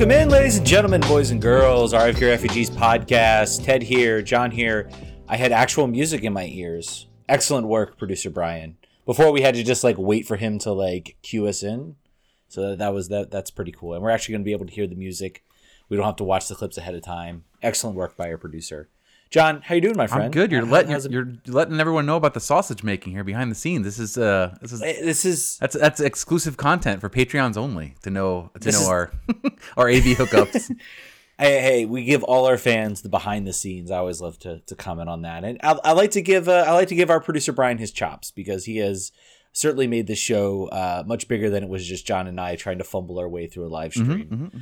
Welcome in, ladies and gentlemen, boys and girls. RFK Refugees podcast. Ted here, John here. I had actual music in my ears. Excellent work, producer Brian. Before we had to just like wait for him to like cue us in. So that, was that. That's pretty cool. And we're actually going to be able to hear the music. We don't have to watch the clips ahead of time. Excellent work by our producer. John, how you doing, my friend? I'm good. You're How- letting it- you're letting everyone know about the sausage making here behind the scenes. This is uh this is This is that's that's exclusive content for Patreons only to know to know is- our our AV hookups. Hey, hey, we give all our fans the behind the scenes. I always love to, to comment on that, and I, I like to give uh, I like to give our producer Brian his chops because he has certainly made this show uh, much bigger than it was just John and I trying to fumble our way through a live stream.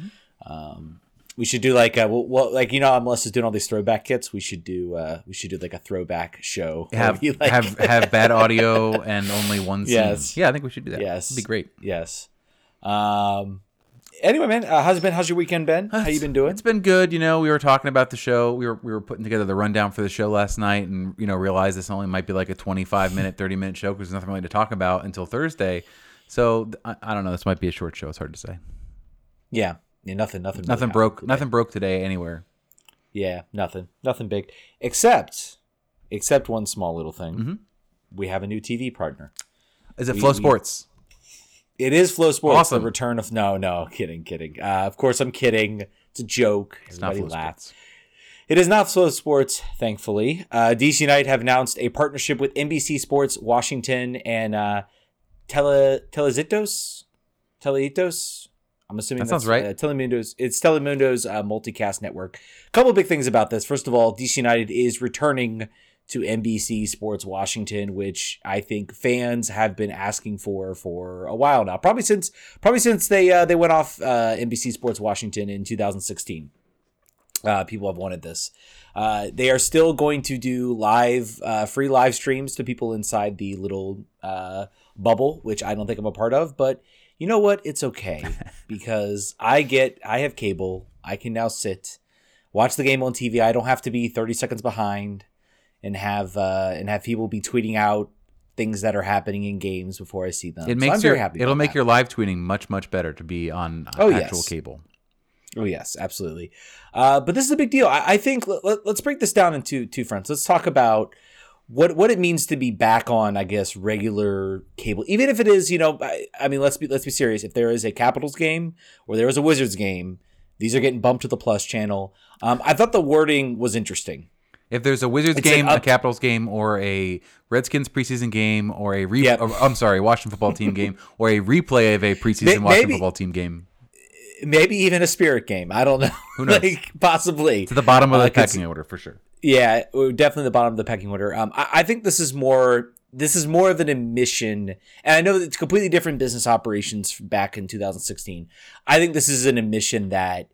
Mm-hmm, Um, we should do like a well, well, like you know, Melissa's doing all these throwback kits. We should do uh, we should do like a throwback show. have we, like- have have bad audio and only one scene. Yes. Yeah, I think we should do that. Yes. It'd be great. yes. Um. Anyway, man, uh, how's it been? How's your weekend been? How you been doing? It's been good. You know, we were talking about the show. We were we were putting together the rundown for the show last night, and you know, realized this only might be like a 25 minute, 30 minute show because there's nothing really to talk about until Thursday. So I, I don't know. This might be a short show. It's hard to say. Yeah. Yeah, nothing, nothing, Nothing happened broke. Nothing broke today anywhere. Yeah, nothing, nothing big, except, except one small little thing. Mhm. We have a new TV partner. Is it We- Flow we- Sports? It is Flow Sports. Awesome. The return of no, no, kidding, kidding. Uh, of course, I'm kidding. It's a joke. It's not Flow laughs. Sports. It is not Flow Sports, thankfully. Uh, DC United have announced a partnership with NBC Sports Washington and uh, Tele Telezitos. Teleitos. I'm assuming That sounds that's, right. Uh, Telemundo's. It's Telemundo's uh, multicast network. A couple of big things about this. First of all, DC United is returning to NBC Sports Washington, which I think fans have been asking for for a while now. Probably since probably since they uh, they went off uh, NBC Sports Washington in 2016. Uh, people have wanted this. Uh, they are still going to do live, uh, free live streams to people inside the little uh, bubble, which I don't think I'm a part of. But you know what? It's okay because I get, I have cable. I can now sit, watch the game on TV. I don't have to be 30 seconds behind and have uh, and have people be tweeting out things that are happening in games before I see them. It So makes I'm your very happy. it'll make that. your live tweeting much much better to be on uh, Oh, actual yes. cable. Oh yes, absolutely. Uh, but this is a big deal. I, I think let, us break this down into two fronts. Let's talk about what what it means to be back on, I guess, regular cable. Even if it is, you know, I, I mean, let's be let's be serious. If there is a Capitals game or there is a Wizards game, these are getting bumped to the Plus channel. Um, I thought the wording was interesting. If there's a Wizards It's game, a Capitals game, or a Redskins preseason game, or a re- Yep. or, I'm sorry, Washington football team game, or a replay of a preseason May- Washington football team game, Maybe even a Spirit game. I don't know. Who knows? like possibly to the bottom of Uh, the 'cause- pecking order for sure. Yeah, definitely the bottom of the pecking order. Um, I, I think this is more. This is more of an admission, and I know that it's completely different business operations back in 2016. I think this is an admission that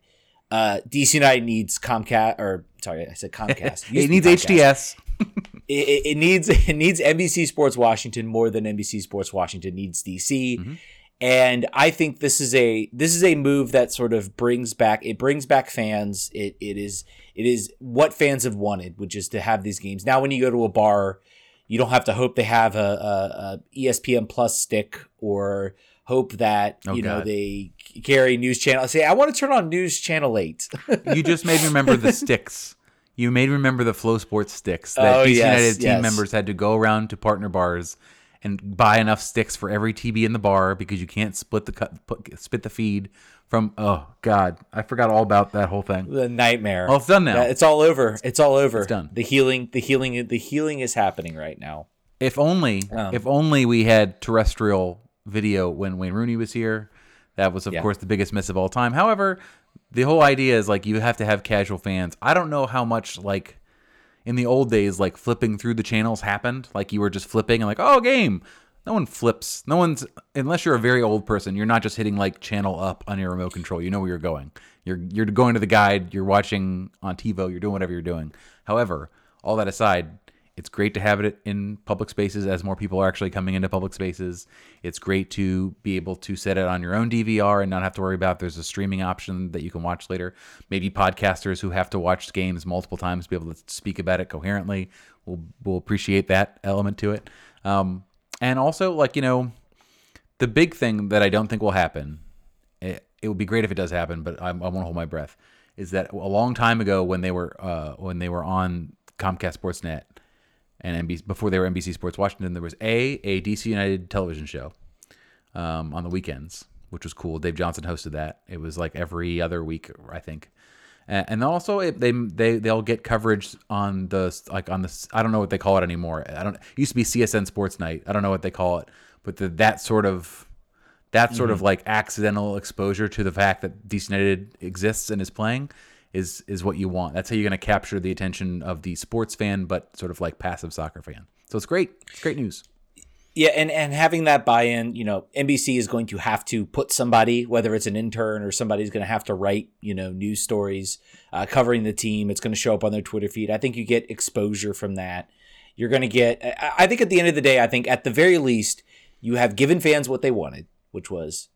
uh, DC United needs Comcast, or sorry, I said Comcast. It needs Comcast. HDS. It, it, needs it needs NBC Sports Washington more than NBC Sports Washington needs DC. Mhm. And I think this is a this is a move that sort of brings back it brings back fans. It it is it is what fans have wanted, which is to have these games. Now, when you go to a bar, you don't have to hope they have a ESPN Plus stick or hope that Oh, you know God. they carry news channel. Say, I want to turn on News Channel Eight. You just made me remember the sticks. You made me remember the Flow Sports sticks that Oh, DC yes, United team yes. members had to go around to partner bars and buy enough sticks for every TV in the bar because you can't split the cut, put, split the feed from. Oh God, I forgot all about that whole thing. the nightmare. Well, it's done now. Yeah, it's all over. It's all over. It's done. The healing, the healing, the healing is happening right now. If only, Um, if only we had terrestrial video when Wayne Rooney was here. That was, of Yeah. course, the biggest miss of all time. However, the whole idea is like you have to have casual fans. I don't know how much like in the old days, like flipping through the channels happened. Like you were just flipping and like, oh, game. No one flips. No one's unless you're a very old person. You're not just hitting like channel up on your remote control. You know where you're going. You're you're going to the guide. You're watching on TiVo. You're doing whatever you're doing. However, all that aside, it's great to have it in public spaces as more people are actually coming into public spaces. It's great to be able to set it on your own DVR and not have to worry about there's a streaming option that you can watch later. Maybe podcasters who have to watch games multiple times be able to speak about it coherently will will appreciate that element to it. Um, and also, like you know, the big thing that I don't think will happen i- it would be great if it does happen, but I, I won't hold my breath. Is that a long time ago when they were uh, when they were on Comcast Sportsnet and NBC before they were NBC Sports Washington, there was a a DC United television show um, on the weekends, which was cool. Dave Johnson hosted that. It was like every other week, I think. And also, it, they they they'll get coverage on the like on the I don't know what they call it anymore. I don't. It used to be CSN Sports Night. I don't know what they call it, but the, that sort of that sort of like accidental exposure to the fact that DC United exists and is playing is is what you want. That's how you're going to capture the attention of the sports fan, but sort of like passive soccer fan. So it's great. It's great news. Yeah, and and having that buy-in, you know, NBC is going to have to put somebody, whether it's an intern or somebody's going to have to write, you know, news stories uh, covering the team. It's going to show up on their Twitter feed. I think you get exposure from that. You're going to get. I think at the end of the day, I think at the very least, you have given fans what they wanted, which was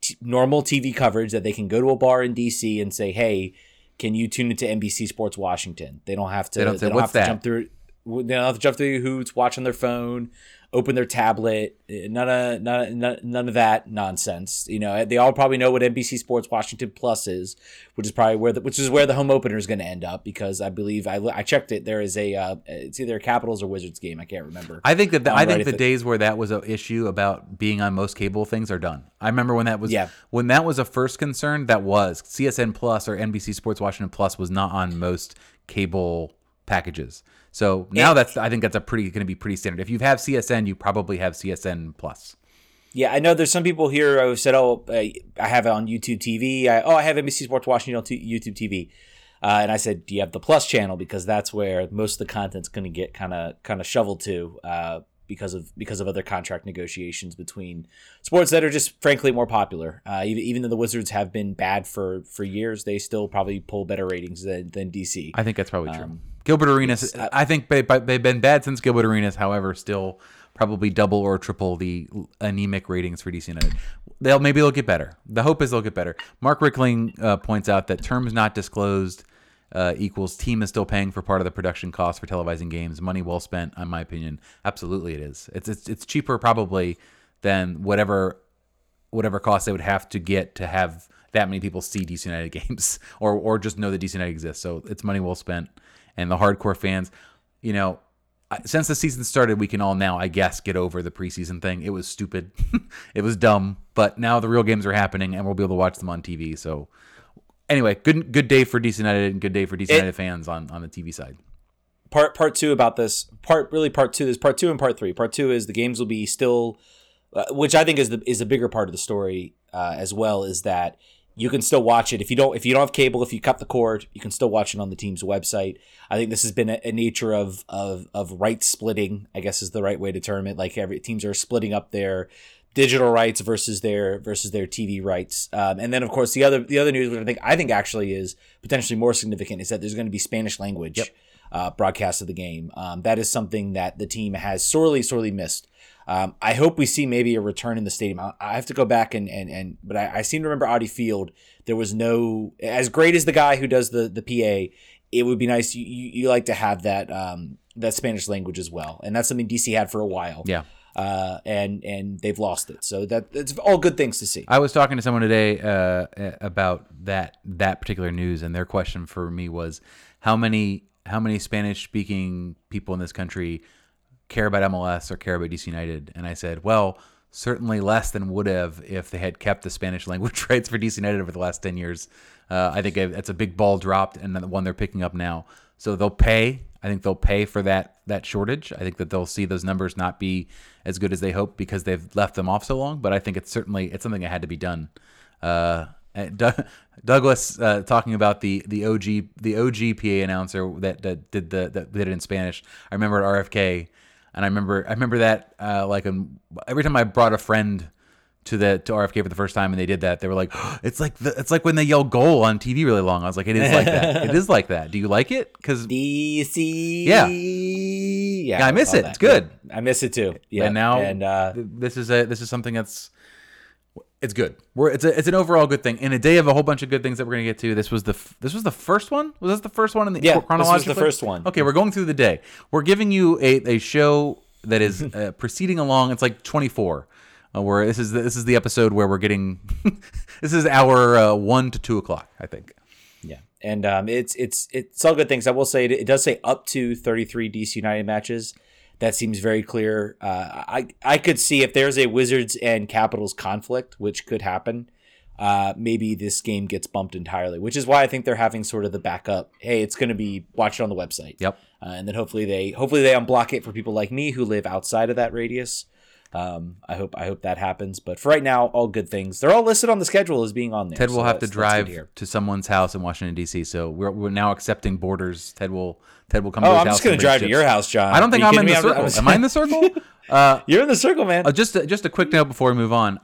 t- normal TV coverage that they can go to a bar in DC and say, "Hey, can you tune into NBC Sports Washington?" They don't have to. They don't say, have "What's to that?" jump through. They don't have to jump through hoops, watch on their phone, open their tablet. eh, None of none, none, none of that nonsense. You know, they all probably know what NBC Sports Washington Plus is, which is probably where the which is where the home opener is going to end up because I believe I I checked it. There is a uh, it's either a Capitals or Wizards game. I can't remember. I think that the, Um, I think at the days where that was an issue about being on most cable things are done. I remember when that was Yeah. when that was a first concern. That was CSN Plus or NBC Sports Washington Plus was not on most cable packages. So now And- that's I think that's a pretty going to be pretty standard. If you have CSN, you probably have CSN Plus. Yeah, I know there's some people here who said, "Oh, I I have it on YouTube TV. I, oh, I have NBC Sports Washington on t- YouTube TV." Uh, and I said, "Do you have the Plus channel? Because that's where most of the content's going to get kind of kind of shoveled to uh, because of because of other contract negotiations between sports that are just frankly more popular. Uh, even even though the Wizards have been bad for for years, they still probably pull better ratings than than DC. I think that's probably true. Um, Gilbert Arenas, it's- I think they, they've been bad since Gilbert Arenas. However, still probably double or triple the anemic ratings for DC United. They'll maybe they'll get better. The hope is they'll get better. Mark Rickling uh, points out that terms not disclosed uh, equals team is still paying for part of the production cost for televising games. Money well spent, in my opinion. Absolutely, it is. It's it's, it's cheaper probably than whatever whatever cost they would have to get to have that many people see DC United games or or just know that DC United exists. So it's money well spent. And the hardcore fans, you know, since the season started, we can all now, I guess, get over the preseason thing. It was stupid, it was dumb, but now the real games are happening, and we'll be able to watch them on TV. So anyway, good good day for DC United and good day for DC United fans on on the TV side. part part two about this part really part two is part two and part three. Part two is the games will be still uh, which i think is the is a bigger part of the story uh, as well is that you can still watch it. If you don't if you don't have cable if you cut the cord you can still watch it on the team's website. I think this has been a, a nature of of of right splitting i guess is the right way to term it. Like every teams are splitting up their digital rights versus their versus their TV rights. Um, and then of course the other the other news which I think I think actually is potentially more significant is that there's going to be Spanish language uh, broadcast of the game. Um, that is something that the team has sorely sorely missed. Um, I hope we see maybe a return in the stadium. I, I have to go back and and, and but I, I seem to remember Audi Field. There was no as great as the guy who does the the PA. It would be nice. You, you, you like to have that um, that Spanish language as well, and that's something DC had for a while Yeah. Uh, and and they've lost it. So that it's all good things to see. I was talking to someone today uh, about that that particular news, and their question for me was how many how many Spanish speaking people in this country care about MLS or care about DC United? And I said, well, certainly less than would have if they had kept the Spanish language rights for DC United over the last ten years. Uh, I think that's a big ball dropped, and the one they're picking up now. So they'll pay. I think they'll pay for that that shortage. I think that they'll see those numbers not be as good as they hope because they've left them off so long. But I think it's certainly it's something that had to be done. Uh, Douglas uh, talking about the the OG the OG PA announcer that, that did the that did it in Spanish. I remember at RFK, and I remember I remember that uh, like um, every time I brought a friend to the to RFK for the first time and they did that, they were like, it's like the, it's like when they yell goal on TV really long. I was like, it is like that. it is like that. Do you like it? Because DC. Yeah. yeah, Yeah, I miss it. that. It's good. Yeah, I miss it too. Yeah, and now and uh, this is a this is something that's it's good. We're it's a it's an overall good thing. In a day of a whole bunch of good things that we're gonna get to, this was the f- this was the first one. Was this the first one in the Yeah, this was the first one. Okay, we're going through the day. We're giving you a a show that is uh, proceeding along. It's like twenty four. Uh, where this is the, this is the episode where we're getting this is our uh, one to two o'clock, I think. Yeah, and um, it's it's it's all good things. I will say it, it does say up to 33 DC United matches. That seems very clear. Uh, I I could see if there's a Wizards and Capitals conflict, which could happen. Uh, maybe this game gets bumped entirely, which is why I think they're having sort of the backup. Hey, it's going to be watch it on the website. Yep. Uh, and then hopefully they hopefully they unblock it for people like me who live outside of that radius. Um, I hope I hope that happens. But for right now, all good things. They're all listed on the schedule as being on there. Ted will so have to that's- that's good drive here. to someone's house in Washington D.C. So we're, we're now accepting borders. Ted will Ted will come. Oh, to his I'm house just gonna drive bring to your house, John. I don't think you I'm kidding in the circle. Am I in the circle? Uh, You're in the circle, man. Uh, just a, just a quick note before we move on.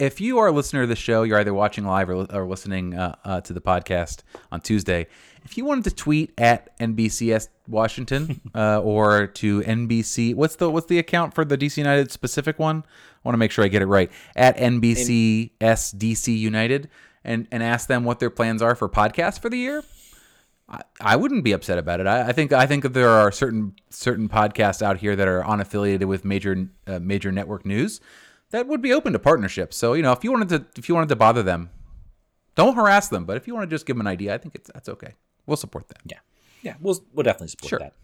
If you are a listener of the show, you're either watching live or, or listening uh, uh, to the podcast on Tuesday. If you wanted to tweet at NBCS Washington uh, or to NBC, what's the what's the account for the DC United specific one? I want to make sure I get it right at NBCS DC United and and ask them what their plans are for podcasts for the year. I, I wouldn't be upset about it. I, I think I think that there are certain certain podcasts out here that are unaffiliated with major uh, major network news that would be open to partnerships. So you know, if you wanted to if you wanted to bother them, don't harass them. But if you want to just give them an idea, I think it's that's okay. We'll support that. Yeah, yeah, we'll we'll definitely support Sure. that.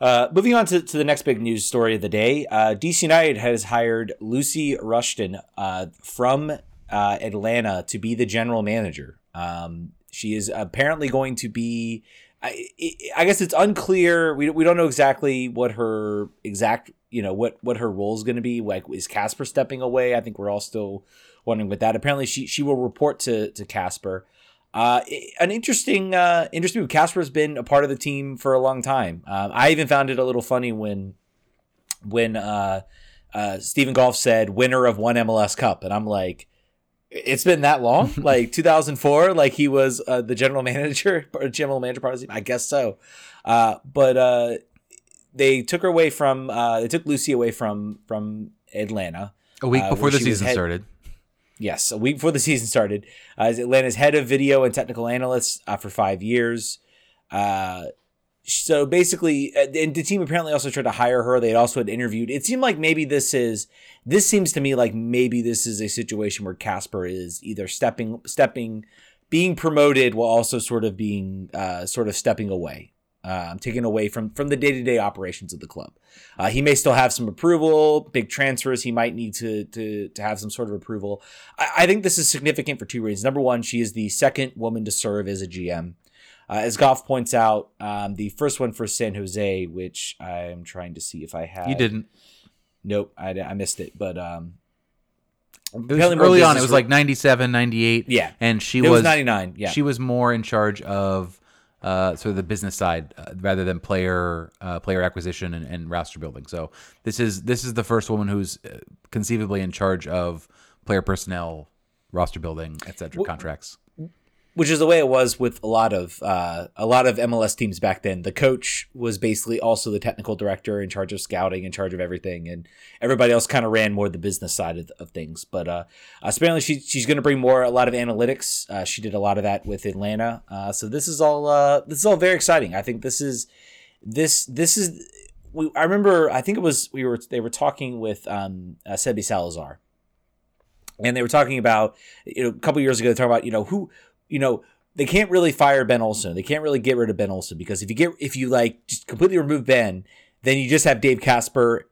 Uh, moving on to, to the next big news story of the day, uh, DC United has hired Lucy Rushton uh, from uh, Atlanta to be the general manager. Um, she is apparently going to be. I, I guess it's unclear. We, we don't know exactly what her exact you know what what her role is going to be. Like is Kasper stepping away? I think we're all still wondering with that. Apparently, she she will report to to Kasper. Uh, an interesting, uh, interesting. move. Kasper's been a part of the team for a long time. Um, I even found it a little funny when, when uh, uh, Steven Goff said winner of one MLS Cup, and I'm like, it's been that long, like 2004. Like he was uh, the general manager, or general manager part of the team. I guess so. Uh, but uh, they took her away from. Uh, they took Lucy away from from Atlanta. A week Uh, before the season head- started. Yes, a week before the season started, uh, as Atlanta's head of video and technical analyst uh, for five years. Uh, so basically, uh, and the team apparently also tried to hire her. They had also had interviewed. It seemed like maybe this is. This seems to me like maybe this is a situation where Kasper is either stepping, stepping, being promoted while also sort of being, uh, sort of stepping away, um, taken away from from the day to day operations of the club. Uh, he may still have some approval, big transfers. He might need to to to have some sort of approval. I, I think this is significant for two reasons. Number one, she is the second woman to serve as a GM. Uh, as Goff points out, um, the first one for San Jose, which I'm trying to see if I have. You didn't. Nope, I, I missed it. But um, It was early on. It was like 97, 98. Yeah. and she it was, was 99. Yeah, She was more in charge of uh, sort of the business side uh, rather than player uh, player acquisition and, and roster building. So this is this is the first woman who's uh, conceivably in charge of player personnel, roster building, etc. contracts. Which is the way it was with a lot of uh, a lot of MLS teams back then. The coach was basically also the technical director in charge of scouting, in charge of everything, and everybody else kind of ran more the business side of, of things. But uh, apparently, she, she's going to bring more a lot of analytics. Uh, she did a lot of that with Atlanta. Uh, so this is all uh, this is all very exciting. I think this is this this is. We, I remember. I think it was we were they were talking with um, uh, Sebi Salazar and they were talking about you know a couple years ago they talking about you know who you know they can't really fire Ben Olsen. They can't really get rid of Ben Olsen because if you get if you like just completely remove Ben, then you just have Dave Kasper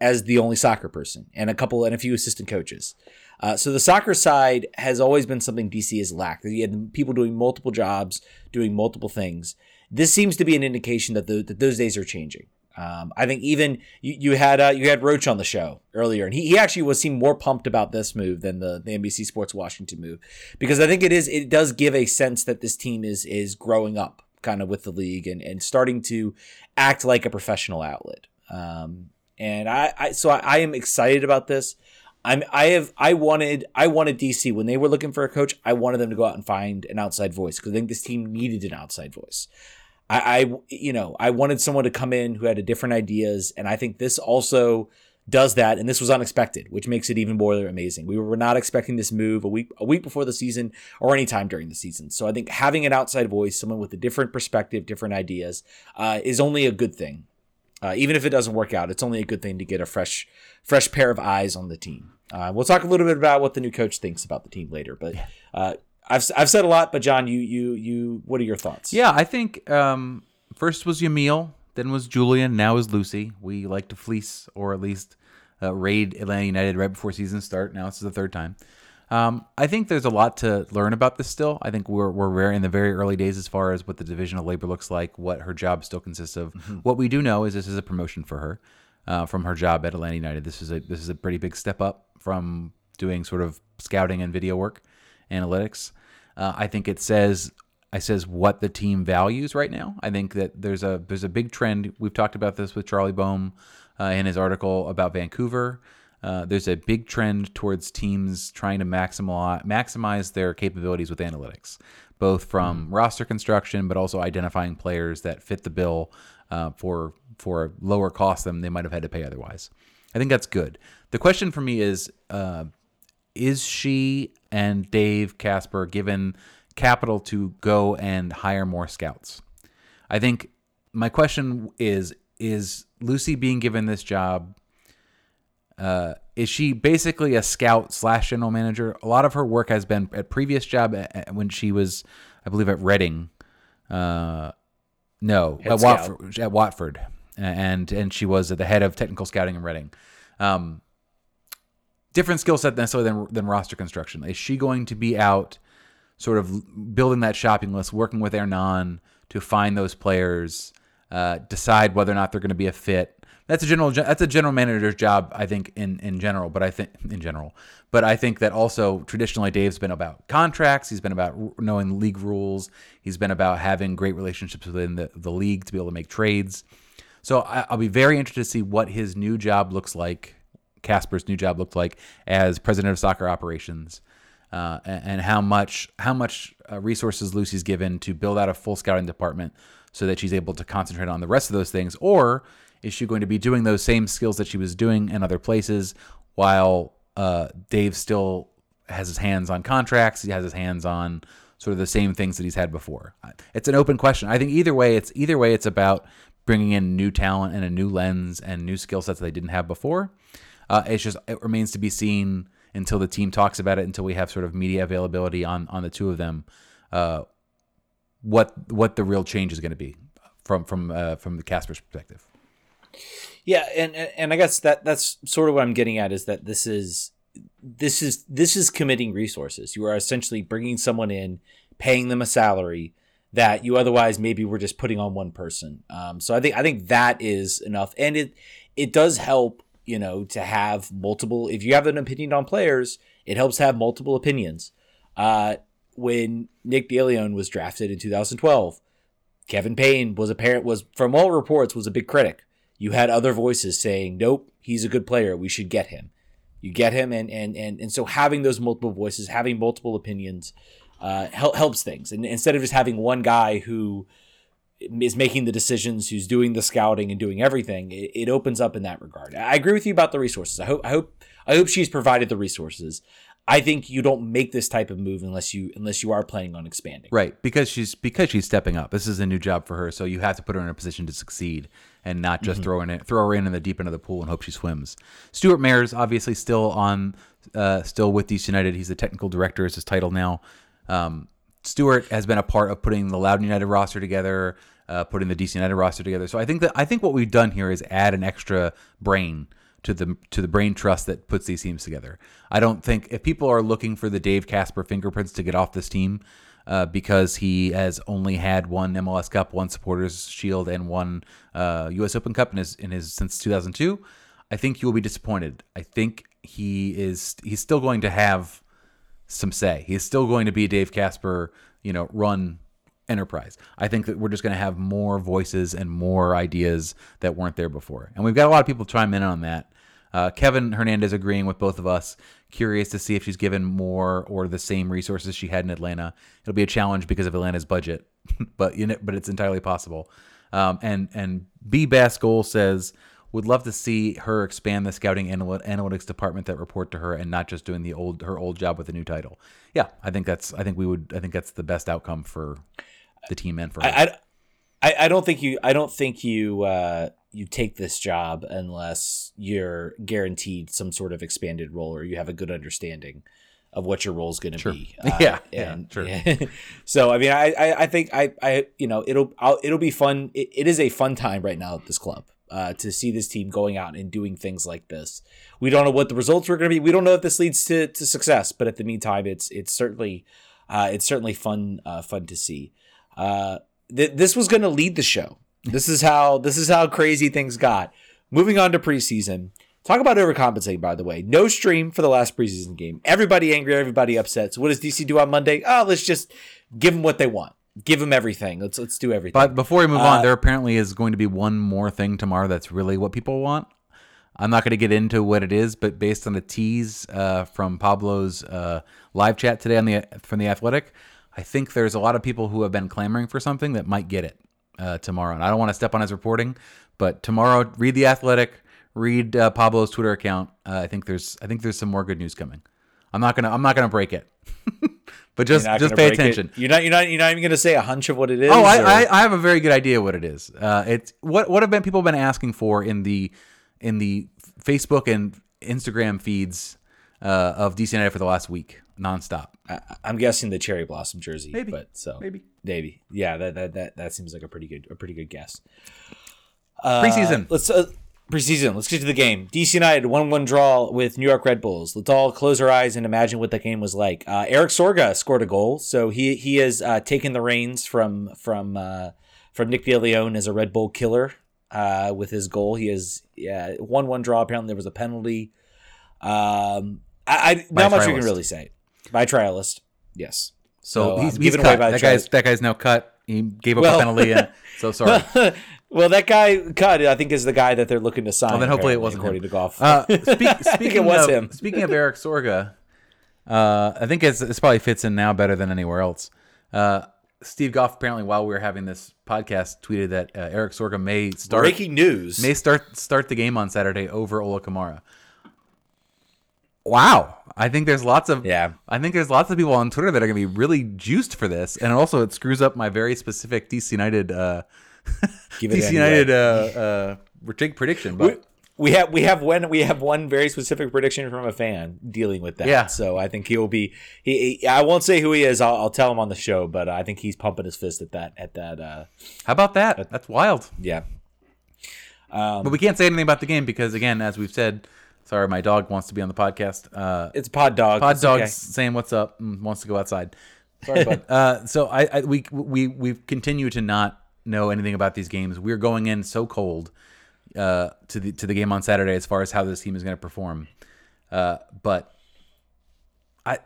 as the only soccer person and a couple and a few assistant coaches. Uh, so the soccer side has always been something DC has lacked. You had people doing multiple jobs, doing multiple things. This seems to be an indication that, the, that those days are changing. Um, I think even you, you had uh, you had Roach on the show earlier, and he, he actually was seemed more pumped about this move than the, the NBC Sports Washington move because I think it is it does give a sense that this team is is growing up kind of with the league and, and starting to act like a professional outlet. Um, and I, I so I, I am excited about this. I'm I have I wanted I wanted DC when they were looking for a coach. I wanted them to go out and find an outside voice because I think this team needed an outside voice. I, I you know I wanted someone to come in who had a different ideas, and I think this also does that. And this was unexpected, which makes it even more amazing. We were not expecting this move a week a week before the season or any time during the season. So I think having an outside voice, someone with a different perspective, different ideas, uh, is only a good thing. Uh, even if it doesn't work out, it's only a good thing to get a fresh, fresh pair of eyes on the team. Uh, we'll talk a little bit about what the new coach thinks about the team later, but uh, I've I've said a lot. But John, you you you, what are your thoughts? Yeah, I think um, first was Yamil, then was Julian, now is Lucy. We like to fleece or at least uh, raid Atlanta United right before season start. Now this is the third time. Um, I think there's a lot to learn about this still. I think we're we're in the very early days as far as what the division of labor looks like, what her job still consists of. Mm-hmm. What we do know is this is a promotion for her uh, from her job at Atlanta United. This is a this is a pretty big step up from doing sort of scouting and video work, analytics. Uh, I think it says I says what the team values right now. I think that there's a there's a big trend. We've talked about this with Charlie Boehm uh, in his article about Vancouver. Uh, there's a big trend towards teams trying to maximize maximize their capabilities with analytics, both from mm-hmm. roster construction, but also identifying players that fit the bill uh, for for lower cost than they might have had to pay otherwise. I think that's good. The question for me is: uh, Is she and Dave Kasper given capital to go and hire more scouts? I think my question is: Is Lucy being given this job? Uh, is she basically a scout slash general manager? A lot of her work has been at previous job at, when she was, I believe, at Reading. Uh, no, at Watford, at Watford, and and she was at the head of technical scouting in Reading. Um, different skill set necessarily than than roster construction. Is she going to be out, sort of building that shopping list, working with Hernan to find those players, uh, decide whether or not they're going to be a fit? That's a general. That's a general manager's job, I think, in in general. But I think in general, but I think that also traditionally Dave's been about contracts. He's been about knowing league rules. He's been about having great relationships within the, the league to be able to make trades. So I, will be very interested to see what his new job looks like. Kasper's new job looked like as president of soccer operations, uh, and, and, how much how much uh, resources Lucy's given to build out a full scouting department so that she's able to concentrate on the rest of those things, or is she going to be doing those same skills that she was doing in other places while uh, Dave still has his hands on contracts? He has his hands on sort of the same things that he's had before. It's an open question. I think either way, it's either way, it's about bringing in new talent and a new lens and new skill sets that they didn't have before. Uh, it's just it remains to be seen until the team talks about it, until we have sort of media availability on on the two of them. Uh, what what the real change is going to be from from uh, from the Kasper's perspective. Yeah, and and I guess that that's sort of what I'm getting at is that this is this is this is committing resources. You are essentially bringing someone in, paying them a salary that you otherwise maybe were just putting on one person. Um, so I think I think that is enough, and it it does help you know to have multiple. If you have an opinion on players, it helps have multiple opinions. Uh, when Nick DeLeon was drafted in 2012, Kevin Payne was apparent was from all reports was a big critic you had other voices saying, nope, he's a good player. We should get him. You get him. And, and, and, and so having those multiple voices, having multiple opinions, uh, help, helps things. And instead of just having one guy who is making the decisions, who's doing the scouting and doing everything, it, it opens up in that regard. I agree with you about the resources. I hope, I hope, I hope she's provided the resources. I think you don't make this type of move unless you unless you are planning on expanding. Right, because she's because she's stepping up. This is a new job for her, so you have to put her in a position to succeed and not just mm-hmm. throw in it, throw her in in the deep end of the pool and hope she swims. Stewart Mairs obviously still on, uh, still with DC United. He's the technical director, is his title now. Um, Stewart has been a part of putting the Loudoun United roster together, uh, putting the DC United roster together. So I think that I think what we've done here is add an extra brain to the to the brain trust that puts these teams together. I don't think if people are looking for the Dave Kasper fingerprints to get off this team, uh, because he has only had one MLS Cup, one Supporters Shield, and one uh, U.S. Open Cup in his in his since 2002. I think you will be disappointed. I think he is he's still going to have some say. He's still going to be Dave Kasper, you know, run enterprise. I think that we're just going to have more voices and more ideas that weren't there before, and we've got a lot of people chime in on that. Uh, Kevin Hernandez agreeing with both of us. Curious to see if she's given more or the same resources she had in Atlanta. It'll be a challenge because of Atlanta's budget, but you know, but it's entirely possible. Um, and and B Bass Goal says would love to see her expand the scouting analytics department that report to her and not just doing the old her old job with a new title. Yeah, I think that's I think we would I think that's the best outcome for the team and for her. I, I, I don't think you I don't think you uh, you take this job unless you're guaranteed some sort of expanded role or you have a good understanding of what your role is going to Sure. be. Yeah, and yeah, so I mean, I, I I think I I you know it'll I'll, it'll be fun. It, it is a fun time right now at this club. Uh, to see this team going out and doing things like this, we don't know what the results are going to be. We don't know if this leads to, to success, but at the meantime, it's it's certainly uh, it's certainly fun uh, fun to see. Uh, th- this was going to lead the show. This is how this is how crazy things got. Moving on to preseason. Talk about overcompensating, by the way. No stream for the last preseason game. Everybody angry, everybody upset. So what does DC do on Monday? Oh, let's just give them what they want. Give them everything. Let's let's do everything. But before we move Uh, on, there apparently is going to be one more thing tomorrow that's really what people want. I'm not going to get into what it is, but based on the tease uh, from Pablo's uh, live chat today on the from the Athletic, I think there's a lot of people who have been clamoring for something that might get it uh, tomorrow. And I don't want to step on his reporting, but tomorrow, read the Athletic, read uh, Pablo's Twitter account. Uh, I think there's I think there's some more good news coming. I'm not gonna I'm not gonna break it, but just just pay break it. attention. You're not you're not you're not even going to say a hunch of what it is. Oh, I, I, I have a very good idea what it is. Uh, it's what what have been people been asking for in the in the Facebook and Instagram feeds uh, of DC United for the last week, nonstop. I, I'm guessing the cherry blossom jersey. Maybe. but so Maybe. maybe yeah. That that that, that seems like a pretty good a pretty good guess. Uh, Preseason. Let's uh, preseason. Let's get to the game. DC United one one draw with New York Red Bulls. Let's all close our eyes and imagine what that game was like. Uh, Erik Sorga scored a goal, so he he has uh, taken the reins from from uh, from Nick DeLeon as a Red Bull killer. Uh, with his goal, he is yeah one one draw. Apparently, there was a penalty. Um, I, I not much we can really say by trialist. Yes. So, So, he's, um, he's given away cut. by That the guy's that guy's now cut. He gave up Well- a penalty. And, so sorry. well, that guy cut. I think is the guy that they're looking to sign. Well, then hopefully it wasn't according him. to Goff. Uh, speak, speaking it was of, him. Speaking of Erik Sorga, uh, I think it's, this probably fits in now better than anywhere else. Uh, Steve Goff apparently, while we were having this podcast, tweeted that uh, Erik Sorga may start Breaking news. may start start the game on Saturday over Ola Kamara. Wow, I think there's lots of Yeah. I think there's lots of people on Twitter that are going to be really juiced for this, and also it screws up my very specific DC United uh, Give it DC. United uh, uh, prediction. But we have we have one we have one very specific prediction from a fan dealing with that. Yeah. So I think he will be. He, he I won't say who he is. I'll, I'll tell him on the show. But I think he's pumping his fist at that at that. Uh, how about that? That's wild. yeah. Um, But we can't say anything about the game because, again, as we've said, sorry, my dog wants to be on the podcast. Uh, it's pod dog. Pod It's dog's okay. saying what's up and wants to go outside. Sorry, bud. uh, so I, I we we we continue to not know anything about these games. We're going in so cold uh, to the to the game on Saturday as far as how this team is going to perform. Uh, but I,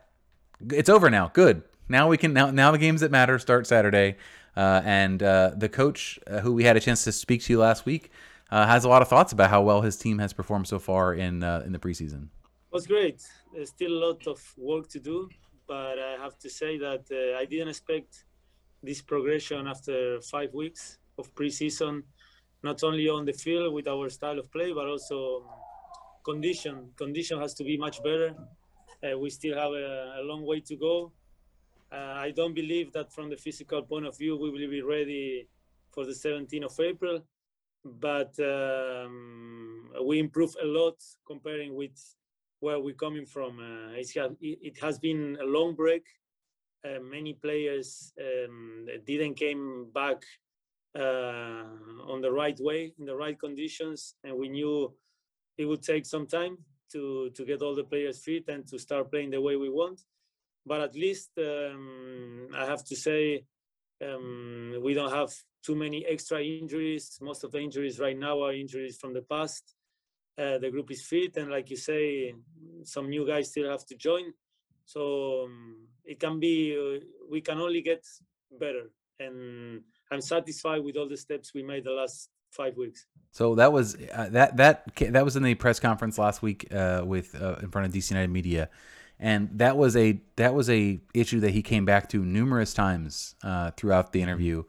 it's over now. Good. Now we can now now the games that matter start Saturday. Uh, and uh, the coach uh, who we had a chance to speak to last week uh, has a lot of thoughts about how well his team has performed so far in uh, in the preseason. It was great. There's still a lot of work to do, but I have to say that uh, I didn't expect this progression after five weeks of preseason, not only on the field with our style of play, but also condition. Condition has to be much better. Uh, we still have a, a long way to go. Uh, I don't believe that from the physical point of view we will be ready for the 17th of April, but um, we improve a lot comparing with where we're coming from. Uh, it has been a long break. Uh, many players um, didn't came back uh, on the right way, in the right conditions, and we knew it would take some time to to get all the players fit and to start playing the way we want. But at least um, I have to say um, we don't have too many extra injuries. Most of the injuries right now are injuries from the past. Uh, the group is fit, and like you say, some new guys still have to join. So um, it can be, uh, we can only get better. And I'm satisfied with all the steps we made the last five weeks. So that was uh, that that that was in the press conference last week uh, with uh, in front of DC United media, and that was a that was a issue that he came back to numerous times uh, throughout the interview.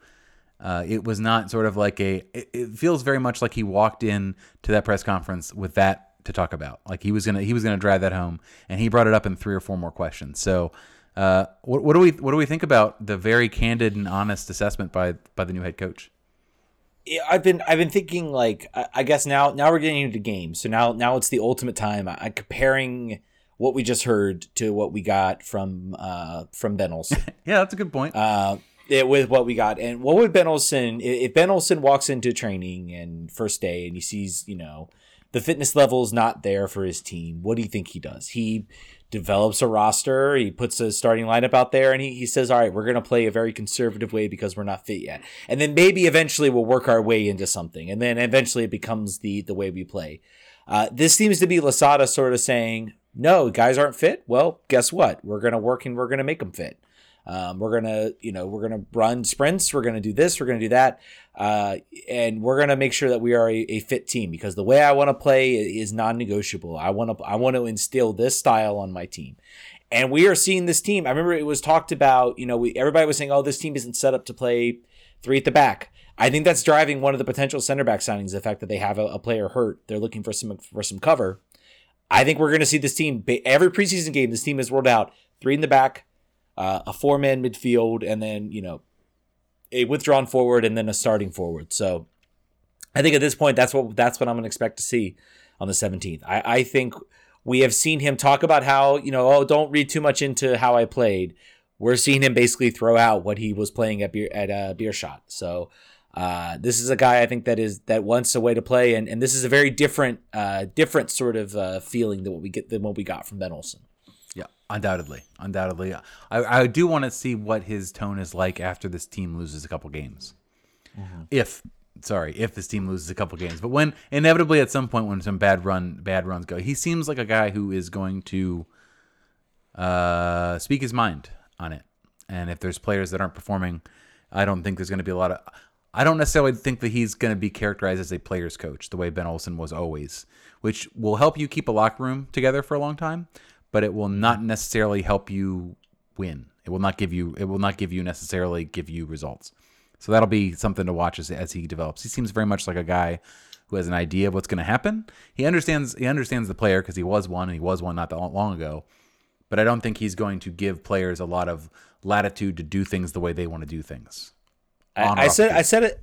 Uh, it was not sort of like a. It, it feels very much like he walked in to that press conference with that to talk about. Like he was gonna he was gonna drive that home, and he brought it up in three or four more questions. So. Uh, what, what do we what do we think about the very candid and honest assessment by by the new head coach? I've been I've been thinking like I guess now now we're getting into games. So now now it's the ultimate time. I, comparing what we just heard to what we got from uh from Ben Olsen. yeah, that's a good point. Uh, it, with what we got, and what would Ben Olsen if Ben Olsen walks into training and first day and he sees you know the fitness level is not there for his team? What do you think he does? He develops a roster. He puts a starting lineup out there and he, he says, all right, we're going to play a very conservative way because we're not fit yet. And then maybe eventually we'll work our way into something. And then eventually it becomes the, the way we play. Uh, this seems to be Losada sort of saying, no, guys aren't fit. Well, guess what? We're going to work and we're going to make them fit. Um, we're gonna, you know, we're gonna run sprints. We're gonna do this. We're gonna do that, uh, and we're gonna make sure that we are a, a fit team because the way I want to play is non-negotiable. I want to, I want to instill this style on my team, and we are seeing this team. I remember it was talked about. You know, we everybody was saying, "Oh, this team isn't set up to play three at the back." I think that's driving one of the potential center back signings. The fact that they have a, a player hurt, they're looking for some for some cover. I think we're going to see this team every preseason game. This team has rolled out three in the back, uh, a four man midfield, and then you know a withdrawn forward and then a starting forward. So I think at this point that's what that's what I'm going to expect to see on the 17th. I, I think we have seen him talk about how you know oh don't read too much into how I played. We're seeing him basically throw out what he was playing at beer at uh, Beerschot. So. Uh, this is a guy I think that is that wants a way to play, and, and this is a very different, uh, different sort of uh, feeling than what we get than what we got from Ben Olsen. Undoubtedly, undoubtedly, I, I do want to see what his tone is like after this team loses a couple games. Mm-hmm. If sorry, if this team loses a couple games, but when inevitably at some point when some bad run bad runs go, he seems like a guy who is going to uh, speak his mind on it. And if there's players that aren't performing, I don't think there's going to be a lot of. I don't necessarily think that he's going to be characterized as a player's coach the way Ben Olsen was always, which will help you keep a locker room together for a long time but it will not mm-hmm. necessarily help you win. It will not give you it will not give you necessarily give you results. So that'll be something to watch as, as he develops. He seems very much like a guy who has an idea of what's going to happen. He understands he understands the player because he was one and he was one not that long ago. But I don't think he's going to give players a lot of latitude to do things the way they want to do things. I, I said I said it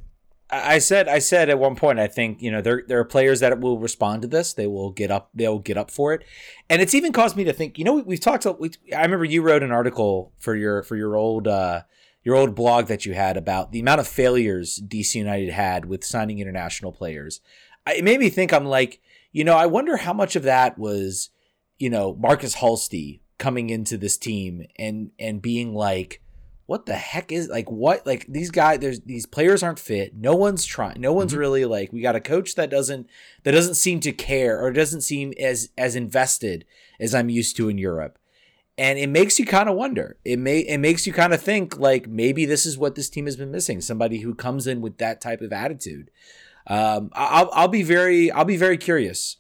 I said I said at one point I think you know there there are players that will respond to this. They will get up they'll get up for it. And it's even caused me to think you know we, have talked we, I remember you wrote an article for your for your old uh, your old blog that you had about the amount of failures DC United had with signing international players. It made me think I'm like you know I wonder how much of that was you know Markus Halsti coming into this team and and being like what the heck is like what like these guys there's these players aren't fit. No one's trying no one's mm-hmm. really like we got a coach that doesn't that doesn't seem to care or doesn't seem as as invested as i'm used to in europe. And it makes you kind of wonder. It may it makes you kind of think like maybe this is what this team has been missing somebody who comes in with that type of attitude. Um i'll, I'll be very i'll be very curious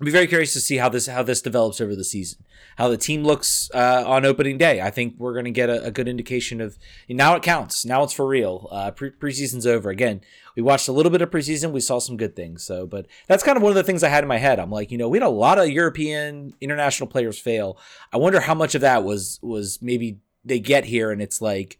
I'll be very curious to see how this how this develops over the season how the team looks uh, on opening day. I think we're going to get a, a, good indication of now it counts. Now it's for real. Uh, pre- preseason's over. Again, we watched a little bit of preseason. We saw some good things. So, but that's kind of one of the things I had in my head. I'm like, you know, we had a lot of European international players fail. I wonder how much of that was was maybe they get here and it's like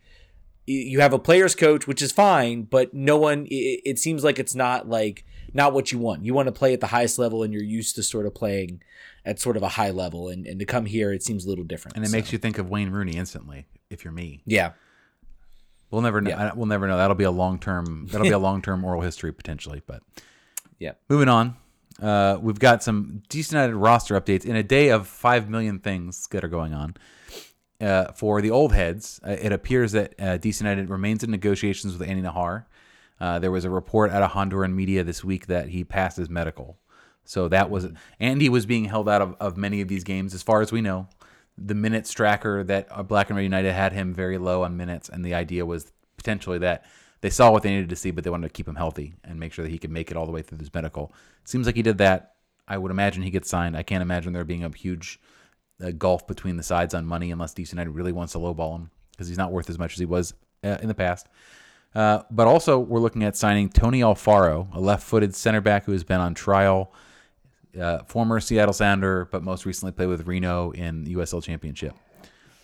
you have a players coach, which is fine, but no one. It, it seems like it's not like not what you want. You want to play at the highest level, and you're used to sort of playing at sort of a high level, and, and to come here, it seems a little different. And it so. makes you think of Wayne Rooney instantly. If you're me, yeah. We'll never know. Yeah. We'll never know. That'll be a long term. That'll be a long term oral history potentially. But yeah. Moving on. Uh, we've got some DC United roster updates in a day of five million things that are going on. Uh, for the old heads, uh, it appears that uh, DC United remains in negotiations with Andy Najar. Uh, there was a report out of Honduran media this week that he passed his medical. So that was Andy was being held out of, of many of these games, as far as we know. The minutes tracker that uh, Black and Red United had him very low on minutes, and the idea was potentially that they saw what they needed to see, but they wanted to keep him healthy and make sure that he could make it all the way through this medical. Seems like he did that. I would imagine he gets signed. I can't imagine there being a huge uh, gulf between the sides on money unless DC United really wants to lowball him because he's not worth as much as he was uh, in the past. Uh, but also, we're looking at signing Tony Alfaro, a left-footed center back who has been on trial uh, former Seattle Sounder, but most recently played with Reno in the USL Championship.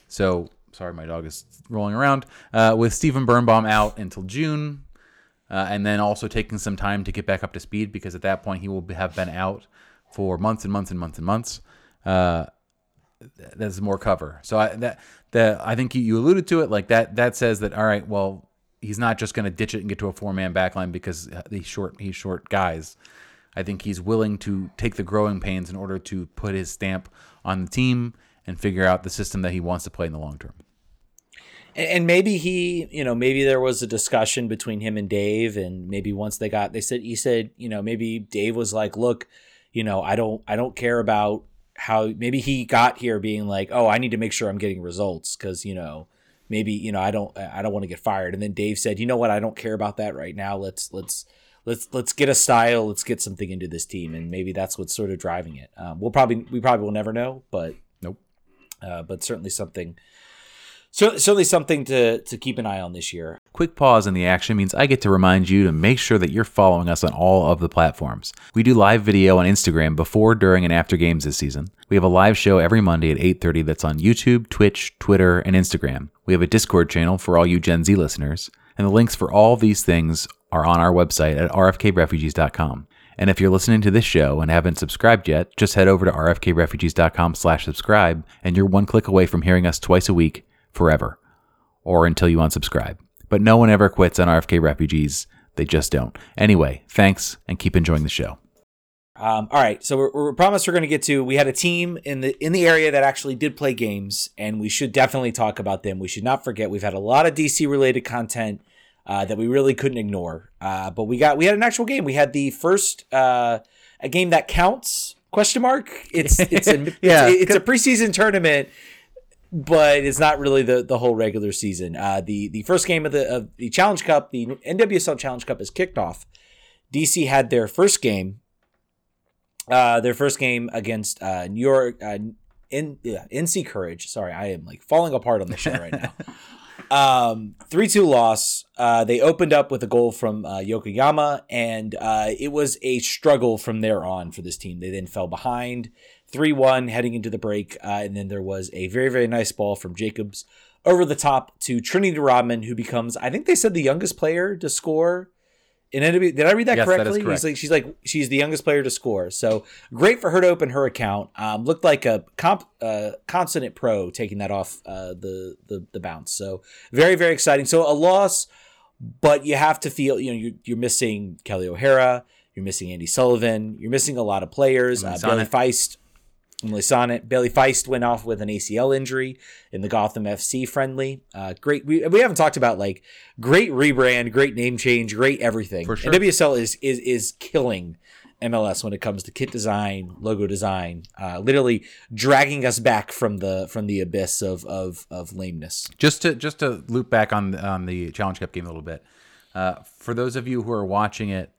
So, sorry, my dog is rolling around. Uh, with Steven Birnbaum out until June, uh, and then also taking some time to get back up to speed because at that point he will have been out for months and months and months and months. Uh, that's more cover. So I, that that I think you, you alluded to it like that. That says that all right. Well, he's not just going to ditch it and get to a four man backline because uh, he's short. He's short guys. I think he's willing to take the growing pains in order to put his stamp on the team and figure out the system that he wants to play in the long term. And maybe he, you know, maybe there was a discussion between him and Dave, and maybe once they got, they said, he said, you know, maybe Dave was like, look, you know, I don't, I don't care about how. Maybe he got here being like, oh, I need to make sure I'm getting results because you know, maybe you know, I don't, I don't want to get fired. And then Dave said, you know what, I don't care about that right now. Let's, let's, let's let's get a style. Let's get something into this team. And maybe that's what's sort of driving it. Um, we'll probably we probably will never know but nope. Uh, but certainly something so, certainly something to, to keep an eye on this year. Quick pause in the action means I get to remind you to make sure that you're following us on all of the platforms. We do live video on Instagram before, during, and after games this season. We have a live show every Monday at 8:30 that's on YouTube, Twitch, Twitter, and Instagram. We have a Discord channel for all you Gen Z listeners, and the links for all these things are on our website at rfkrefugees.com. And if you're listening to this show and haven't subscribed yet, just head over to rfkrefugees.com slash subscribe, and you're one click away from hearing us twice a week forever or until you unsubscribe. But no one ever quits on RFK refugees. They just don't. Anyway, thanks and keep enjoying the show. Um, all right, so we're, we're promised we're going to get to. We had a team in the in the area that actually did play games, and we should definitely talk about them. We should not forget we've had a lot of DC related content uh, that we really couldn't ignore. Uh, but we got we had an actual game. We had the first uh, a game that counts question mark. It's it's a yeah. it's, it's a preseason tournament but it's not really the, the whole regular season. Uh, the the first game of the of the Challenge Cup, the NWSL Challenge Cup, is kicked off. DC had their first game, uh, their first game against uh, New York, uh, in yeah, NC Courage. Sorry, I am like falling apart on the show right now. um, three two loss. Uh, they opened up with a goal from uh, Yokoyama, and uh, it was a struggle from there on for this team. They then fell behind. 3 1 heading into the break. Uh, and then there was a very, very nice ball from Jacobs over the top to Trinity Rodman, who becomes, I think they said, the youngest player to score. In NW, did I read that yes, correctly? That He's like she's like she's the youngest player to score. So great for her to open her account. Um, looked like a comp, uh, consonant pro taking that off uh, the, the the bounce. So very very exciting. So a loss, but you have to feel you know you're, you're missing Kelly O'Hara, you're missing Andi Sullivan, you're missing a lot of players. Uh, Bayley Feist Emily Sonnett, Bayley Feist went off with an ACL injury in the Gotham FC friendly. Uh, great. We, we haven't talked about like great rebrand, great name change, great everything. For sure. And WSL is is is killing MLS when it comes to kit design, logo design, uh, literally dragging us back from the from the abyss of of of lameness. Just to just to loop back on on the Challenge Cup game a little bit. Uh, for those of you who are watching it,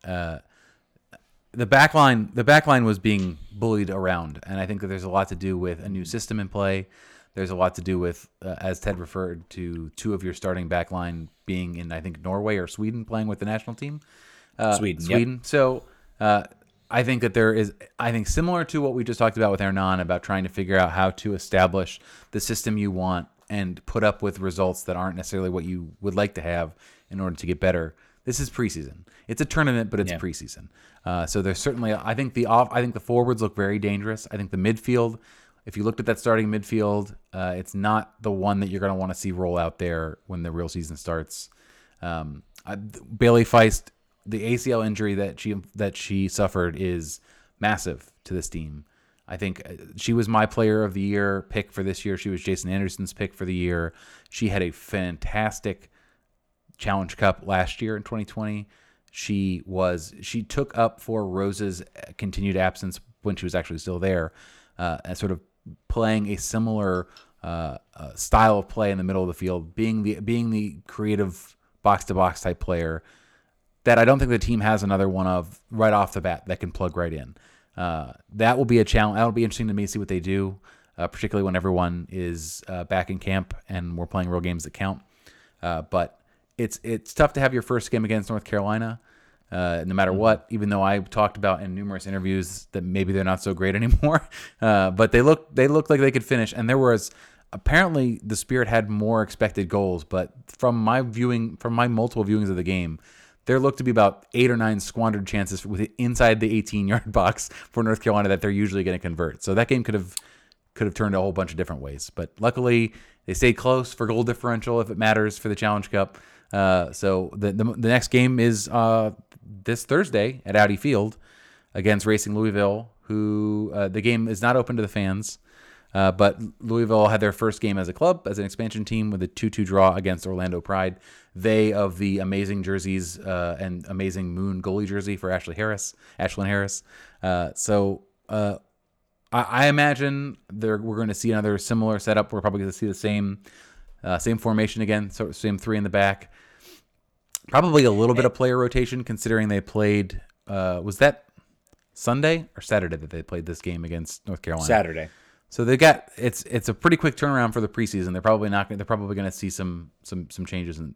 the backline the backline was being bullied around, and I think that there's a lot to do with a new system in play. There's a lot to do with, uh, as Ted referred to, two of your starting backline being in I think Norway or Sweden playing with the national team. Uh, Sweden, Sweden. Yep. So uh, I think that there is, I think similar to what we just talked about with Hernan about trying to figure out how to establish the system you want and put up with results that aren't necessarily what you would like to have in order to get better. This is preseason. It's a tournament, but it's yeah. preseason. Uh, so there's certainly, I think the off, I think the forwards look very dangerous. I think the midfield, if you looked at that starting midfield, uh, it's not the one that you're going to want to see roll out there when the real season starts. Um, I, Bayley Feist, the ACL injury that she that she suffered is massive to this team. I think uh, she was my player of the year pick for this year. She was Jason Anderson's pick for the year. She had a fantastic Challenge Cup last year in 2020. She was she took up for Rose's continued absence when she was actually still there, uh, and sort of playing a similar uh, uh, style of play in the middle of the field, being the being the creative box to box type player that I don't think the team has another one of right off the bat that can plug right in. Uh, that will be a challenge. That'll be interesting to me see what they do, uh, particularly when everyone is uh, back in camp and we're playing real games that count. Uh, but it's it's tough to have your first game against North Carolina, uh, no matter mm-hmm. what. Even though I talked about in numerous interviews that maybe they're not so great anymore, uh, but they look they looked like they could finish. And there was apparently the Spirit had more expected goals, but from my viewing, from my multiple viewings of the game, there looked to be about eight or nine squandered chances with inside the 18 yard box for North Carolina that they're usually going to convert. So that game could have could have turned a whole bunch of different ways. But luckily, they stayed close for goal differential if it matters for the Challenge Cup. Uh, so the, the, the next game is uh, this Thursday at Audi Field against Racing Louisville, who uh, the game is not open to the fans. Uh, but Louisville had their first game as a club, as an expansion team, with a 2 2 draw against Orlando Pride. They of the amazing jerseys uh, and amazing moon goalie jersey for Ashley Harris, Ashlyn Harris. So I, imagine we're going to see another similar setup. We're probably going to see the same uh, same formation again, so same three in the back. Probably a little bit of player rotation, considering they played. Uh, was that Sunday or Saturday that they played this game against North Carolina? Saturday. So they got it's it's a pretty quick turnaround for the preseason. They're probably not they're probably going to see some some some changes and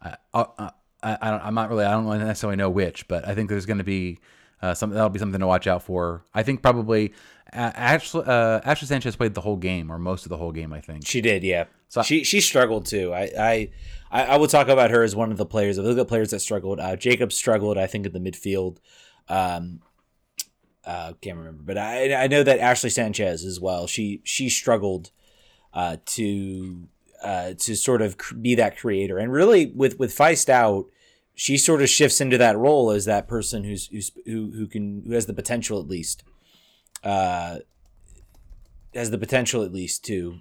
I, I, I don't I'm not really I don't necessarily know which, but I think there's going to be uh, something that'll be something to watch out for. I think probably uh, Ashley uh, Ashley Sanchez played the whole game or most of the whole game. I think she did. Yeah, so she she struggled too. I I I will talk about her as one of the players. Of the players that struggled, uh, Jacob struggled. I think in the midfield. Um, uh, can't remember, but I I know that Ashley Sanchez as well. She she struggled uh, to uh, to sort of be that creator, and really with with Feist out, she sort of shifts into that role as that person who's who's who who can who has the potential at least, uh, has the potential at least to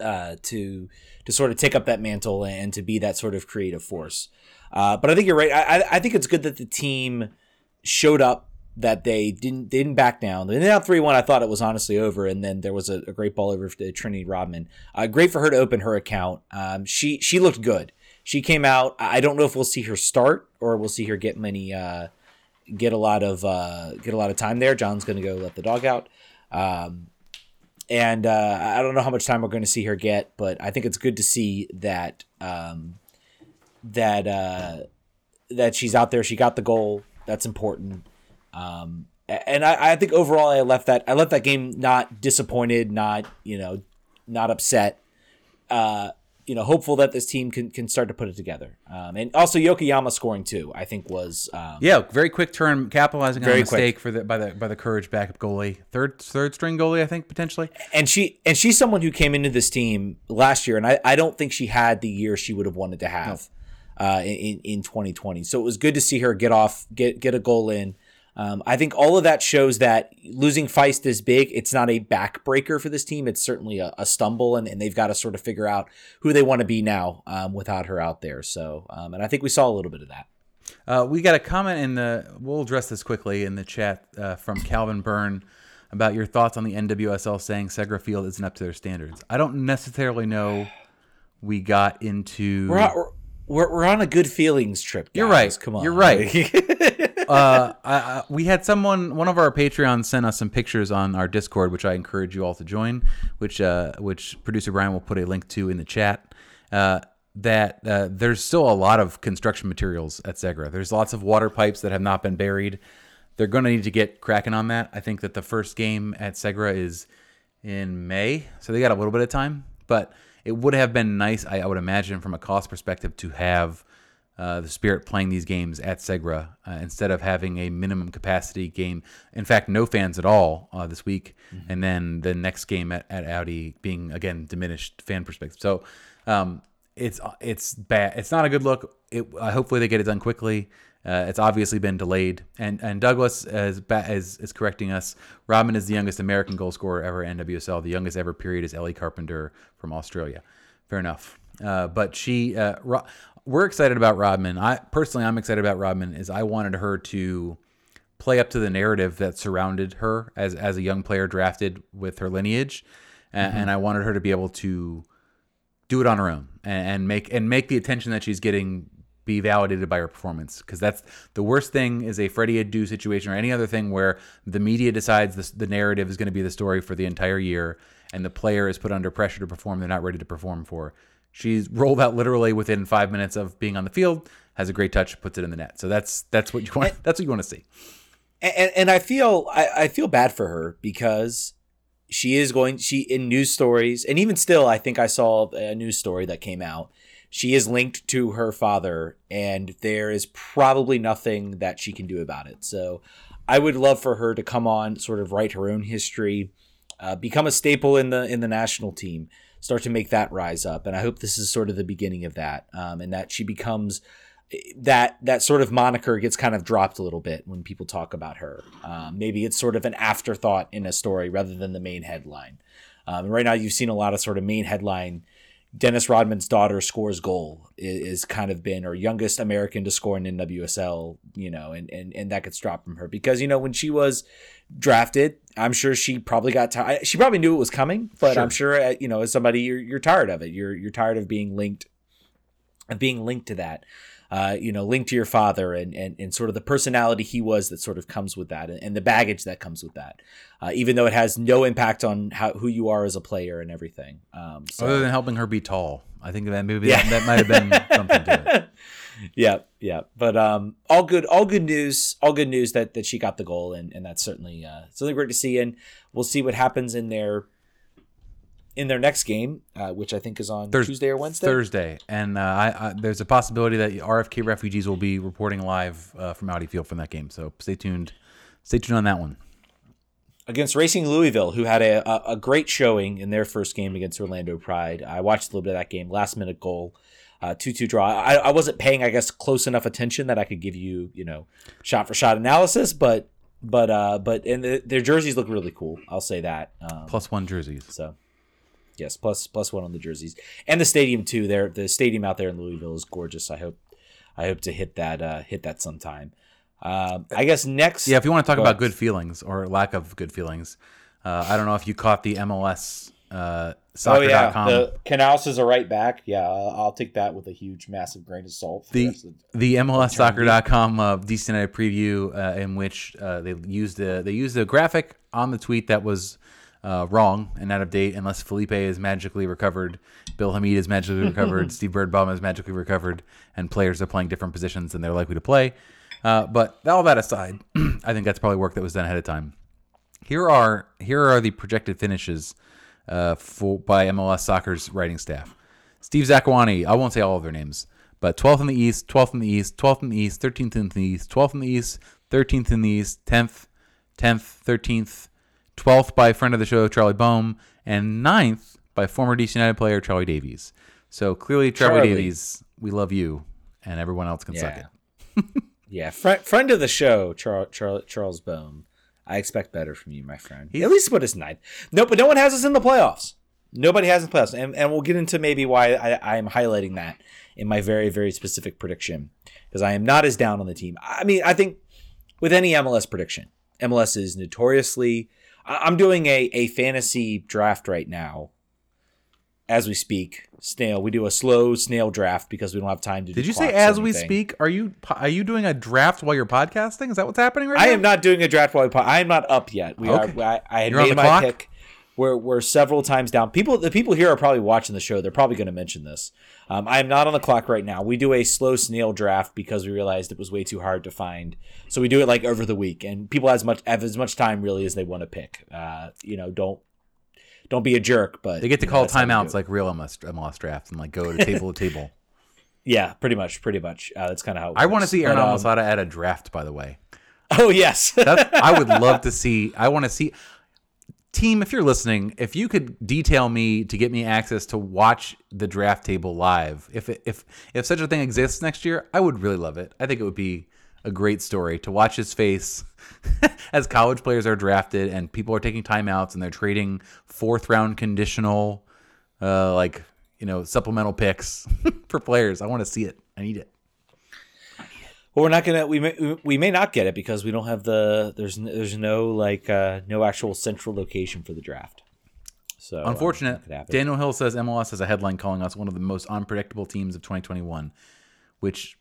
uh, to to sort of take up that mantle and to be that sort of creative force. Uh, but I think you're right. I, I think it's good that the team showed up that they didn't they didn't back down. They down three one. I thought it was honestly over, and then there was a, a great ball over to Trinity Rodman. Uh, great for her to open her account. Um, she she looked good. She came out. I don't know if we'll see her start or we'll see her get many uh, get a lot of uh, get a lot of time there. John's going to go let the dog out. Um, and uh, I don't know how much time we're going to see her get, but I think it's good to see that um, that uh, that she's out there. She got the goal. That's important. Um, and I, I think overall, I left that I left that game not disappointed, not you know, not upset. Uh, you know, hopeful that this team can, can start to put it together. Um, and also Yokoyama scoring too, I think was um, yeah, very quick turn, capitalizing on a mistake quick. for the by the by the courage backup goalie, third third string goalie, I think potentially. And she and she's someone who came into this team last year, and I, I don't think she had the year she would have wanted to have no. uh, in in 2020. So it was good to see her get off, get get a goal in. Um, I think all of that shows that losing Feist is big. It's not a backbreaker for this team. It's certainly a, a stumble, and, and, they've got to sort of figure out who they want to be now um, without her out there. So, um, and I think we saw a little bit of that. Uh, we got a comment in the. We'll address this quickly in the chat uh, from Calvin Byrne about your thoughts on the NWSL saying Segra Field isn't up to their standards. I don't necessarily know. We got into. We're, we're, we're on a good feelings trip. Guys. You're right. Come on. You're right. uh, I, I, we had someone, one of our Patreons, sent us some pictures on our Discord, which I encourage you all to join. Which, uh, which producer Brian will put a link to in the chat. Uh, that uh, there's still a lot of construction materials at Segra. There's lots of water pipes that have not been buried. They're going to need to get cracking on that. I think that the first game at Segra is in May, so they got a little bit of time. But it would have been nice, I, I would imagine, from a cost perspective, to have uh, the Spirit playing these games at Segra uh, instead of having a minimum capacity game. In fact, no fans at all uh, this week, mm-hmm. and then the next game at, at Audi being again diminished fan perspective. So um, it's it's bad. It's not a good look. It, hopefully they get it done quickly. Uh, it's obviously been delayed, and and Douglas is, is is correcting us. Rodman is the youngest American goal scorer ever in NWSL. The youngest ever period is Ellie Carpenter from Australia. Fair enough. Uh, but she, uh, we're excited about Rodman. I personally, I'm excited about Rodman. Is I wanted her to play up to the narrative that surrounded her as as a young player drafted with her lineage, mm-hmm. and I wanted her to be able to do it on her own and, and make and make the attention that she's getting be validated by her performance because that's the worst thing is a Freddie Adu situation or any other thing where the media decides this, the narrative is going to be the story for the entire year and the player is put under pressure to perform they're not ready to perform for. She's rolled out literally within five minutes of being on the field, has a great touch, puts it in the net. So that's that's what you want. And, that's what you want to see. And, and I feel I, I feel bad for her because she is going she in news stories and even still I think I saw a news story that came out. She is linked to her father, and there is probably nothing that she can do about it. So I would love for her to come on, sort of write her own history, uh, become a staple in the in the national team, start to make that rise up. And I hope this is sort of the beginning of that, um, and that she becomes that that sort of moniker gets kind of dropped a little bit when people talk about her. Um, maybe it's sort of an afterthought in a story rather than the main headline. Um, right now, you've seen a lot of sort of main headline. Dennis Rodman's daughter scores goal is, is, kind of been or youngest American to score in NWSL, you know, and, and and that gets dropped from her because you know when she was drafted, I'm sure she probably got tired. She probably knew it was coming, but sure. I'm sure uh, you know as somebody you're you're tired of it. You're you're tired of being linked, of being linked to that uh, you know, linked to your father and, and, and sort of the personality he was that sort of comes with that and, and the baggage that comes with that, uh, even though it has no impact on how who you are as a player and everything. Um, so, Other than helping her be tall, I think that maybe yeah. that, that might have been something to it. Yeah, yeah, but um, all good, all good news, all good news that that she got the goal, and and that's certainly uh, certainly great to see, and we'll see what happens in their in their next game, uh, which I think is on Thurs- Tuesday or Wednesday. Thursday, and uh, I, I, there's a possibility that RFK refugees will be reporting live uh, from Audi Field from that game. So stay tuned. Stay tuned on that one. Against Racing Louisville, who had a, a great showing in their first game against Orlando Pride. I watched a little bit of that game. Last minute goal, uh, two two draw. I, I wasn't paying, I guess, close enough attention that I could give you, you know, shot for shot analysis, but but uh but and the, their jerseys look really cool. I'll say that. Um, Plus one jerseys. So yes, plus plus one on the jerseys and the stadium too. There, the stadium out there in Louisville is gorgeous. I hope I hope to hit that uh, hit that sometime. Um, I guess next. Yeah, if you want to talk about good feelings or lack of good feelings, uh, I don't know if you caught the MLS uh, soccer. Oh yeah, the Canals is a right back. Yeah, I'll, I'll, take that with a huge, massive grain of salt. the the, the MLS soccer.com uh, DC United preview uh, in which uh, they used a they used a graphic on the tweet that was uh, wrong and out of date unless Felipe is magically recovered, Bill Hamid is magically recovered, Steve Birnbaum is magically recovered, and players are playing different positions than they're likely to play. Uh, but all that aside, I think that's probably work that was done ahead of time. Here are here are the projected finishes uh, for by MLS Soccer's writing staff. Steve Zakuani, I won't say all of their names, but 12th in the East, 12th in the East, 12th in the East, 13th in the East, 12th in the East, 13th in the East, 10th, 10th, 13th, 12th by friend of the show, Charlie Boehm, and 9th by former DC United player, Charlie Davies. So clearly, Charlie, Charlie. Davies, we love you, and everyone else can yeah. suck it. yeah, friend, friend of the show, Char- Char- Charles Boehm. I expect better from you, my friend. He's, At least put us ninth. No, but no one has us in the playoffs. Nobody has in the playoffs, and, and we'll get into maybe why I, I am highlighting that in my very very specific prediction because I am not as down on the team. I mean, I think with any MLS prediction, MLS is notoriously I'm doing a, a fantasy draft right now as we speak. Snail, we do a slow snail draft because we don't have time to. Did you say as we speak? Are you are you doing a draft while you're podcasting? Is that what's happening right I now? I am not doing a draft while I am not up yet. We okay. are. I, I had you're made my clock? pick. We're, we're several times down. People, the people here are probably watching the show. They're probably going to mention this. Um, I am not on the clock right now. We do a slow snail draft because we realized it was way too hard to find. So we do it like over the week, and people have as much have as much time really as they want to pick. Uh, you know, don't don't be a jerk, but they get to call know, timeouts like real MLS, MLS drafts and like go to table to table. Yeah, pretty much, pretty much. Uh, that's kind of how. I want to see Aaron um, Almazada at a draft. By the way. Oh yes, I would love to see. I want to see team, if you're listening, if you could detail me to get me access to watch the draft table live, if if if such a thing exists next year, I would really love it. I think it would be a great story to watch his face as college players are drafted and people are taking timeouts and they're trading fourth round conditional, uh, like you know, supplemental picks for players. I want to see it. I need it. Well, we're not gonna. We may we may not get it because we don't have the. There's there's no like uh, no actual central location for the draft. So uh, unfortunate. Daniel Hill says MLS has a headline calling us one of the most unpredictable teams of 2021, which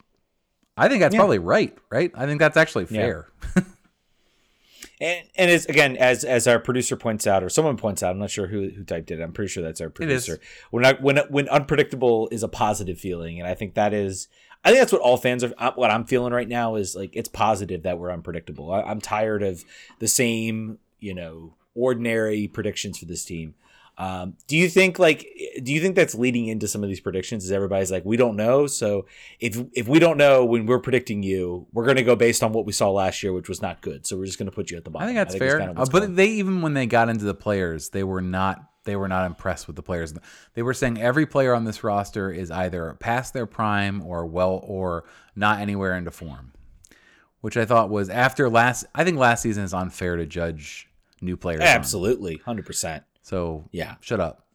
I think that's yeah. probably right. Right. I think that's actually fair. Yeah. and and it's again as as our producer points out or someone points out. I'm not sure who who typed it. I'm pretty sure that's our producer. When I, when when unpredictable is a positive feeling, and I think that is I think that's what all fans are. Uh, what I'm feeling right now is like it's positive that we're unpredictable. I, am tired of the same, you know, ordinary predictions for this team. Um, do you think like do you think that's leading into some of these predictions? Is everybody's like we don't know? So if if we don't know when we're predicting you, we're going to go based on what we saw last year, which was not good. So we're just going to put you at the bottom. I think that's fair. Kind of uh, but going. they even when they got into the players, they were not they were not impressed with the players. They were saying every player on this roster is either past their prime or well or not anywhere into form. Which I thought was after last I think last season is unfair to judge new players. Absolutely, hundred percent. So yeah, shut up,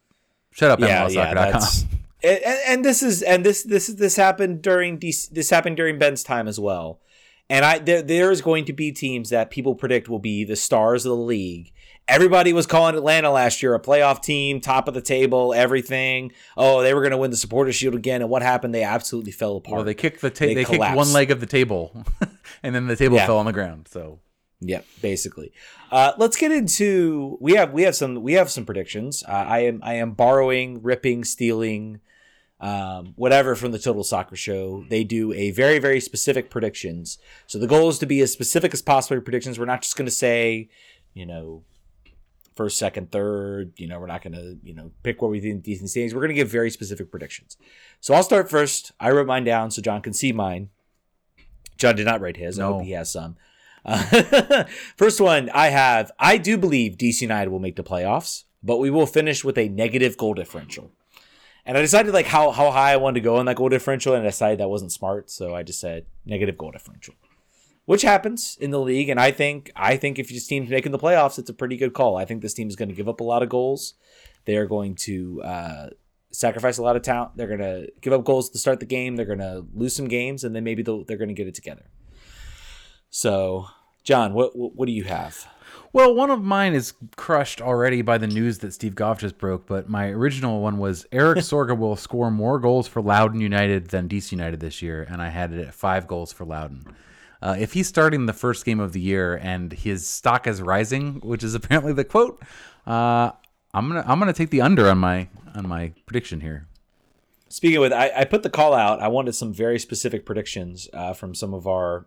shut up. Yeah, yeah. and, and this is and this this this happened during this happened during Ben's time as well. And I there there is going to be teams that people predict will be the stars of the league. Everybody was calling Atlanta last year a playoff team, top of the table, everything. Oh, they were going to win the Supporters Shield again, and what happened? They absolutely fell apart. Well, they kicked the ta- they, they kicked one leg of the table, and then the table yeah. fell on the ground. So Yep, basically. Uh, let's get into we have we have some we have some predictions. Uh, I am I am borrowing, ripping, stealing, um, whatever from the Total Soccer Show. They do a very very specific predictions. So the goal is to be as specific as possible. Predictions. We're not just going to say, you know, first, second, third. You know, we're not going to you know pick where we think these things. We're going to give very specific predictions. So I'll start first. I wrote mine down so John can see mine. John did not write his. No. I hope he has some. Uh, first one I have. I do believe DC United will make the playoffs, but we will finish with a negative goal differential. And I decided like how how high I wanted to go in that goal differential, and I decided that wasn't smart, so I just said negative goal differential, which happens in the league. And I think I think if this team's making the playoffs, it's a pretty good call. I think this team is going to give up a lot of goals. They are going to uh, sacrifice a lot of talent. They're going to give up goals to start the game. They're going to lose some games, and then maybe they're going to get it together. So, John, what what do you have? Well, one of mine is crushed already by the news that Steve Goff just broke, but my original one was Erik Sorga will score more goals for Loudoun United than DC United this year, and I had it at five goals for Loudoun. Uh, if he's starting the first game of the year and his stock is rising, which is apparently the quote, uh, I'm gonna I'm gonna take the under on my on my prediction here. Speaking with, I, I put the call out. I wanted some very specific predictions uh, from some of our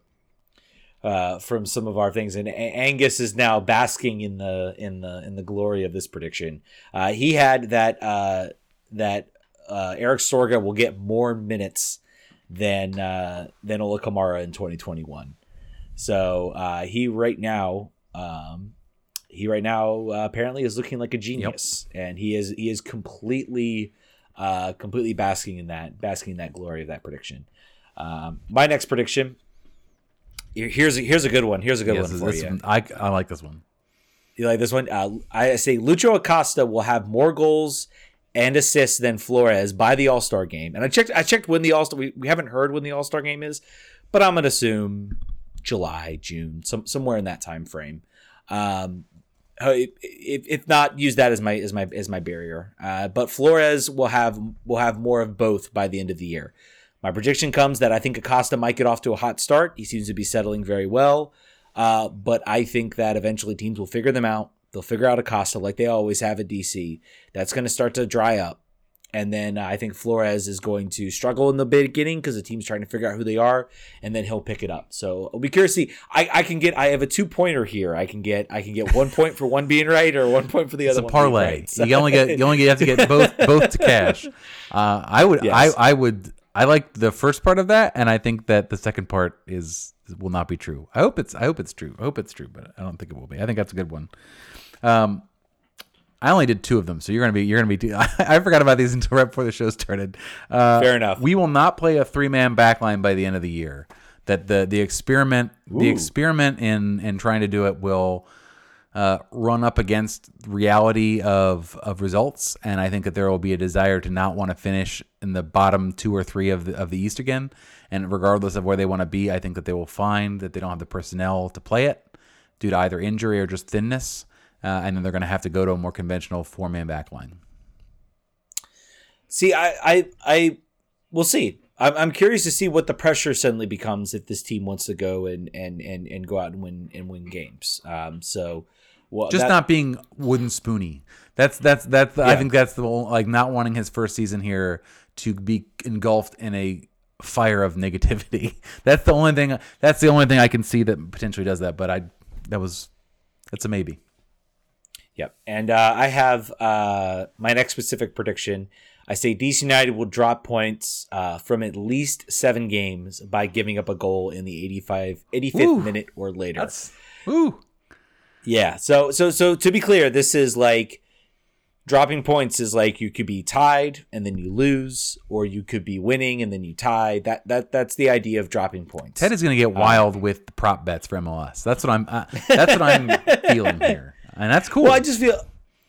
uh, from some of our things, and Angus is now basking in the in the in the glory of this prediction. Uh, he had that uh, that uh, Erik Sorga will get more minutes than uh, than Ola Kamara in 2021. So uh, he right now. Um, he right now uh, apparently is looking like a genius, yep. and he is he is completely, uh, completely basking in that basking in that glory of that prediction. Um, my next prediction Here's a, here's a good one. Here's a good yes, one for you. One, I I like this one. You like this one? Uh, I say Lucho Acosta will have more goals and assists than Flores by the All Star game. And I checked. I checked when the All Star. We, we haven't heard when the All Star game is, but I'm gonna assume July, June, some somewhere in that time frame. Um, if, if not, use that as my as my as my barrier. Uh, but Flores will have will have more of both by the end of the year. My prediction comes that I think Acosta might get off to a hot start. He seems to be settling very well. Uh, but I think that eventually teams will figure them out. They'll figure out Acosta like they always have at DC. That's going to start to dry up. And then uh, I think Flores is going to struggle in the beginning because the team's trying to figure out who they are, and then he'll pick it up. So I'll be curious to see. I, I can get I have a two pointer here. I can get I can get one point for one being right or one point for the other. It's a parlay. Right. So. You only get you only have to get both both to cash. Uh, I would yes. I I would I like the first part of that, and I think that the second part is will not be true. I hope it's I hope it's true. I hope it's true, but I don't think it will be. I think that's a good one. Um, I only did two of them, so you're gonna be you're gonna be. I forgot about these until right before the show started. Uh, Fair enough. We will not play a three man backline by the end of the year. That the the experiment Ooh. the experiment in in trying to do it will uh, run up against reality of of results, and I think that there will be a desire to not want to finish in the bottom two or three of the of the East again. And regardless of where they want to be, I think that they will find that they don't have the personnel to play it due to either injury or just thinness, uh, and then they're going to have to go to a more conventional four man back line. See, I, I, I, we'll see. I'm, I'm curious to see what the pressure suddenly becomes if this team wants to go and and and, and go out and win and win games. Um, so well, just that, not being wooden spoony. That's that's that's. Yeah. I think that's the like not wanting his first season here to be engulfed in a fire of negativity. That's the only thing. That's the only thing I can see that potentially does that. But I, that was, that's a maybe. Yep. And uh, I have uh, my next specific prediction. I say DC United will drop points uh, from at least seven games by giving up a goal in the 85, 85th Ooh. minute or later. That's ooh. Yeah. So so so to be clear, this is like dropping points is like you could be tied and then you lose, or you could be winning and then you tie. That that that's the idea of dropping points. Ted is going to get wild with the prop bets for MLS. That's what I'm. Uh, that's what I'm feeling here, and that's cool. well, I just feel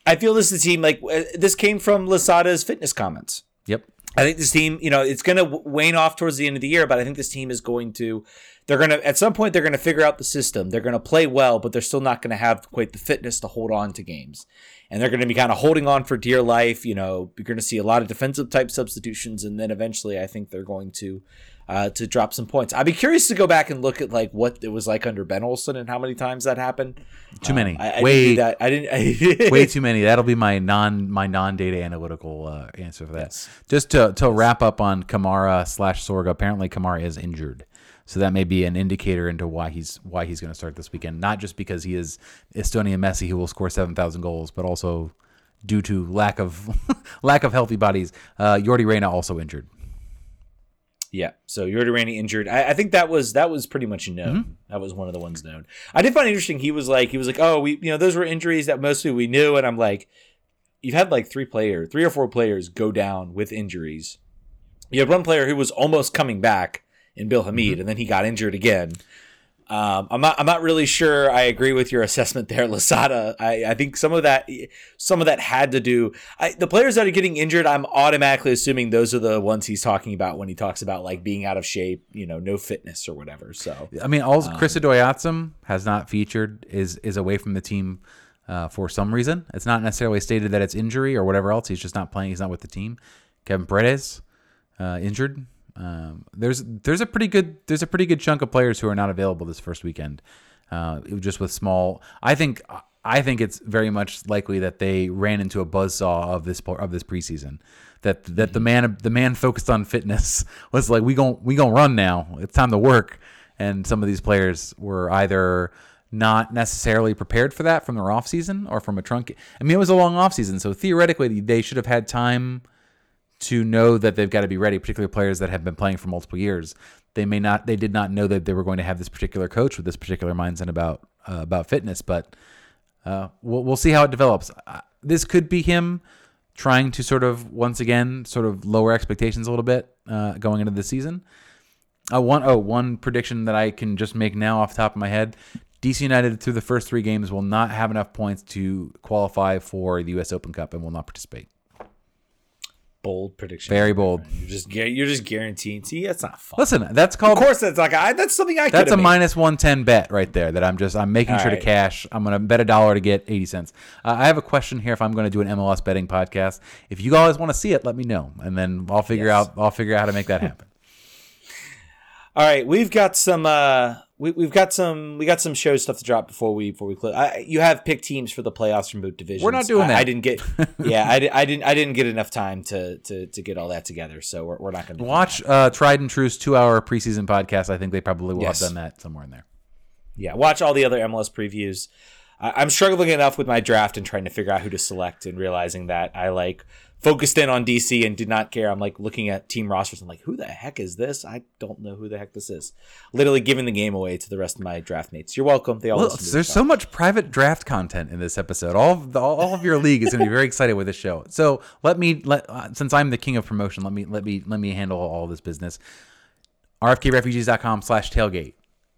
I feel this is a team like uh, this came from Losada's fitness comments. yep. I think this team, you know, it's going to wane off towards the end of the year, but I think this team is going to, they're going to, at some point, they're going to figure out the system. They're going to play well, but they're still not going to have quite the fitness to hold on to games. And they're going to be kind of holding on for dear life. You know, you're going to see a lot of defensive type substitutions. And then eventually, I think they're going to, uh, to drop some points. I'd be curious to go back and look at like what it was like under Ben Olsen and how many times that happened. Too many. Um, I, I Way- didn't that. I didn't. Way too many. That'll be my non my non data analytical uh, answer for that. Just to to wrap up on Kamara slash Sorga. Apparently, Kamara is injured, so that may be an indicator into why he's why he's going to start this weekend. Not just because he is Estonian Messi who will score seven thousand goals, but also due to lack of lack of healthy bodies. Uh, Yordy Reyna also injured. Yeah, so Yordy Reyna injured. I, I think that was that was pretty much known. Mm-hmm. That was one of the ones known. I did find it interesting. He was like, he was like, oh, we, you know, those were injuries that mostly we knew, and I'm like, you've had like three player, three or four players go down with injuries. You had one player who was almost coming back in Bill Hamid, mm-hmm. and then he got injured again. Um, I'm not. I'm not really sure. I agree with your assessment there, Losada. I, I think some of that, some of that had to do. I, the players that are getting injured, I'm automatically assuming those are the ones he's talking about when he talks about like being out of shape, you know, no fitness or whatever. So I mean, also Chris Odoi-Atsem has not featured is is away from the team uh, for some reason. It's not necessarily stated that it's injury or whatever else. He's just not playing. He's not with the team. Kevin Paredes uh, injured. Um, there's there's a pretty good there's a pretty good chunk of players who are not available this first weekend. Uh, just with small. I think I think it's very much likely that they ran into a buzzsaw of this of this preseason. That that the man the man focused on fitness was like we gon' we gonna run now. It's time to work. And some of these players were either not necessarily prepared for that from their off season or from a trunk. I mean, it was a long off season, so theoretically they should have had time to know that they've got to be ready, particularly players that have been playing for multiple years. They may not, they did not know that they were going to have this particular coach with this particular mindset about uh, about fitness, but uh, we'll we'll see how it develops. Uh, this could be him trying to sort of once again sort of lower expectations a little bit uh, going into the season. Uh, one oh one prediction that I can just make now off the top of my head: DC United through the first three games will not have enough points to qualify for the U.S. Open Cup and will not participate. Bold prediction. Very bold. You're just you're just guaranteeing. See, that's not fun. Listen, that's called Of course, that's like I, that's something I. That's a minus one ten bet right there. That I'm just I'm making All sure right. to cash. I'm gonna bet a dollar to get eighty cents. Uh, I have a question here. If I'm gonna do an MLS betting podcast, if you guys want to see it, let me know, and then I'll figure Yes. out I'll figure out how to make that happen. All right, we've got some. uh we, We've got some. We got some show stuff to drop before we before we close. I, you have picked teams for the playoffs from both divisions. We're not doing I, that. I didn't get. yeah, I, I didn't. I didn't get enough time to to, to get all that together. So we're, we're not going to Watch uh, Tried and True's two hour preseason podcast. I think they probably will Yes. have done that somewhere in there. Yeah, watch all the other MLS previews. I, I'm struggling enough with my draft and trying to figure out who to select and realizing that I like focused in on DC and did not care. I'm like looking at team rosters. I'm like, who the heck is this? I don't know who the heck this is. Literally giving the game away to the rest of my draft mates. You're welcome. They all Well, there's so much private draft content in this episode. All of the, all of your league is going to be very excited with this show. So let me let uh, since I'm the king of promotion, let me let me let me handle all this business. rfkrefugees.com slash tailgate.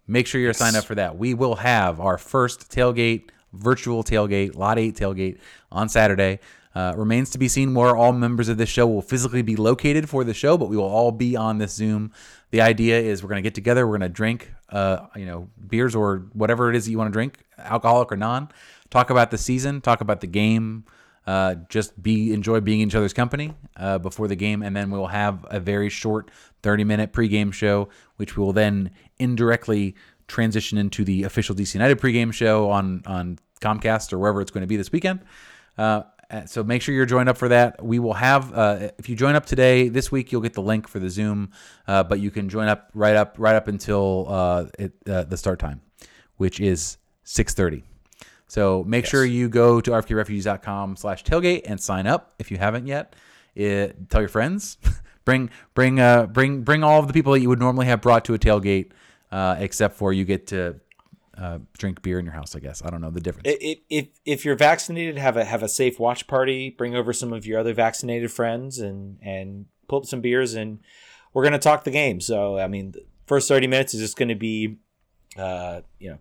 Make sure you're signed up for that. We will have our first tailgate, virtual tailgate, lot eight tailgate on Saturday. Uh, remains to be seen where all members of this show will physically be located for the show, but we will all be on this Zoom. The idea is we're going to get together, we're going to drink, uh, you know, beers or whatever it is that you want to drink, alcoholic or non. Talk about the season, talk about the game, uh, just be enjoy being in each other's company uh, before the game, and then we'll have a very short 30 minute pregame show, which we will then indirectly transition into the official DC United pregame show on on Comcast or wherever it's going to be this weekend. Uh, so make sure you're joined up for that. We will have uh, if you join up today this week, you'll get the link for the Zoom, uh, but you can join up right up right up until uh, it, uh, the start time, which is 6:30. So make sure you go to rfkrefugees.com slash tailgate and sign up if you haven't yet. It, tell your friends. bring bring uh bring bring all of the people that you would normally have brought to a tailgate, uh, except for you get to uh, drink beer in your house. I guess I don't know the difference. If, if if you're vaccinated, have a have a safe watch party. Bring over some of your other vaccinated friends and and pull up some beers and we're gonna talk the game. So I mean, the first thirty minutes is just gonna be, uh, you know,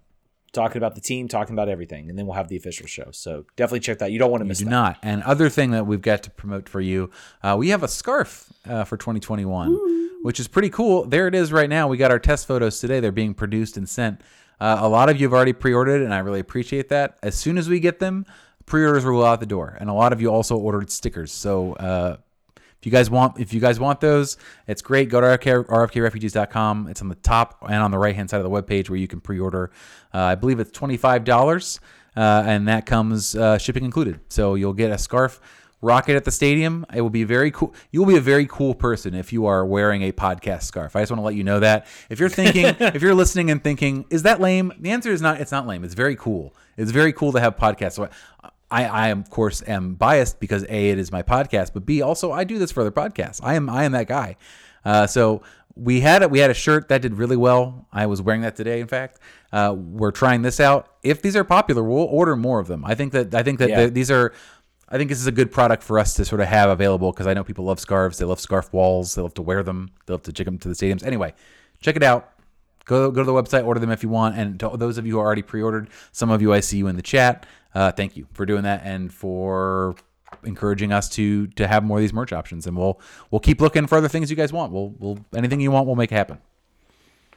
talking about the team, talking about everything, and then we'll have the official show. So definitely check that. You don't want to miss do that. not. And other thing that we've got to promote for you, uh, we have a scarf uh, for 2021, which is pretty cool. There it is right now. We got our test photos today. They're being produced and sent. Uh, a lot of you have already pre-ordered, and I really appreciate that. As soon as we get them, pre-orders will go out the door, and a lot of you also ordered stickers. So uh, if you guys want, if you guys want those, it's great. Go to RFK, rfkrefugees.com. It's on the top and on the right hand side of the webpage where you can pre-order. Uh, I believe it's twenty five dollars, uh, and that comes uh, shipping included. So you'll get a scarf. Rock it at the stadium. It will be very cool. You will be a very cool person if you are wearing a podcast scarf. I just want to let you know that. If you're thinking, if you're listening and thinking, is that lame? The answer is not. It's not lame. It's very cool. It's very cool to have podcasts. So I, I of course am biased because a it is my podcast, but b also I do this for other podcasts. I am I am that guy. Uh, so we had a, we had a shirt that did really well. I was wearing that today. In fact, uh, we're trying this out. If these are popular, we'll order more of them. I think that I think that Yeah. the, these are. I think this is a good product for us to sort of have available because I know people love scarves. They love scarf walls. They love to wear them. They love to check them to the stadiums. Anyway, check it out. Go go to the website, order them if you want. And to those of you who already pre-ordered, some of you I see you in the chat. Uh, thank you for doing that and for encouraging us to to have more of these merch options. And we'll we'll keep looking for other things you guys want. We'll we'll anything you want, we'll make it happen.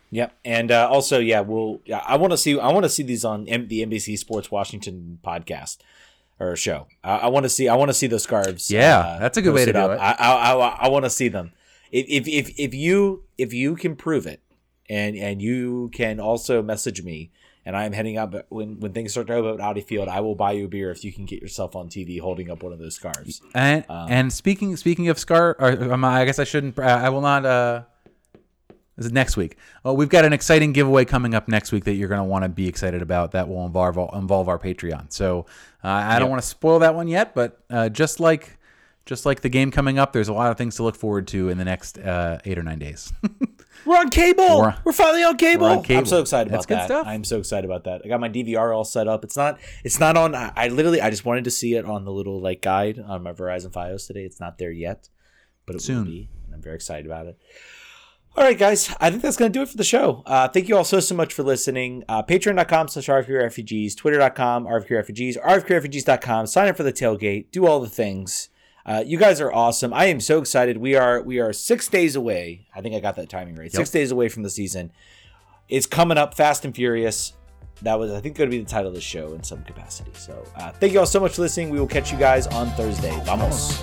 Yep, and uh, also, yeah, we'll. Yeah, I want to see. I want to see these on M- the NBC Sports Washington podcast or show. I, I want to see. I want to see those scarves. uh, Yeah, that's a good way to do up. it. I I, I, I want to see them. If, if if if you if you can prove it, and and you can also message me, and I'm heading up when when things start to open up at Audi Field, I will buy you a beer if you can get yourself on TV holding up one of those scarves. And Um, and speaking speaking of scar, um, I guess I shouldn't. Uh, I will not. Uh, this is next week. Oh, we've got an exciting giveaway coming up next week that you're going to want to be excited about. That will involve involve our Patreon. So uh, I don't want to spoil that one yet, but uh, just like just like the game coming up, there's a lot of things to look forward to in the next uh, eight or nine days. We're on cable. We're- We're, finally on cable. we're on cable. I'm so excited That's about good that. stuff. I'm so excited about that. I got my DVR all set up. It's not. It's not on. I, I literally. I just wanted to see it on the little like guide on my Verizon FiOS today. It's not there yet, but it Soon. will be. And I'm very excited about it. All right, guys. I think that's going to do it for the show. Uh, thank you all so, so much for listening. Uh, Patreon.com slash RFKRefugees, Twitter.com, RFKRefugees, RFKRefugees.com. Sign up for the tailgate. Do all the things. Uh, you guys are awesome. I am so excited. We are we are six days away. I think I got that timing right. Six days away from the season. It's coming up fast and furious. That was, I think, going to be the title of the show in some capacity. So, uh, thank you all so much for listening. We will catch you guys on Thursday. Vamos.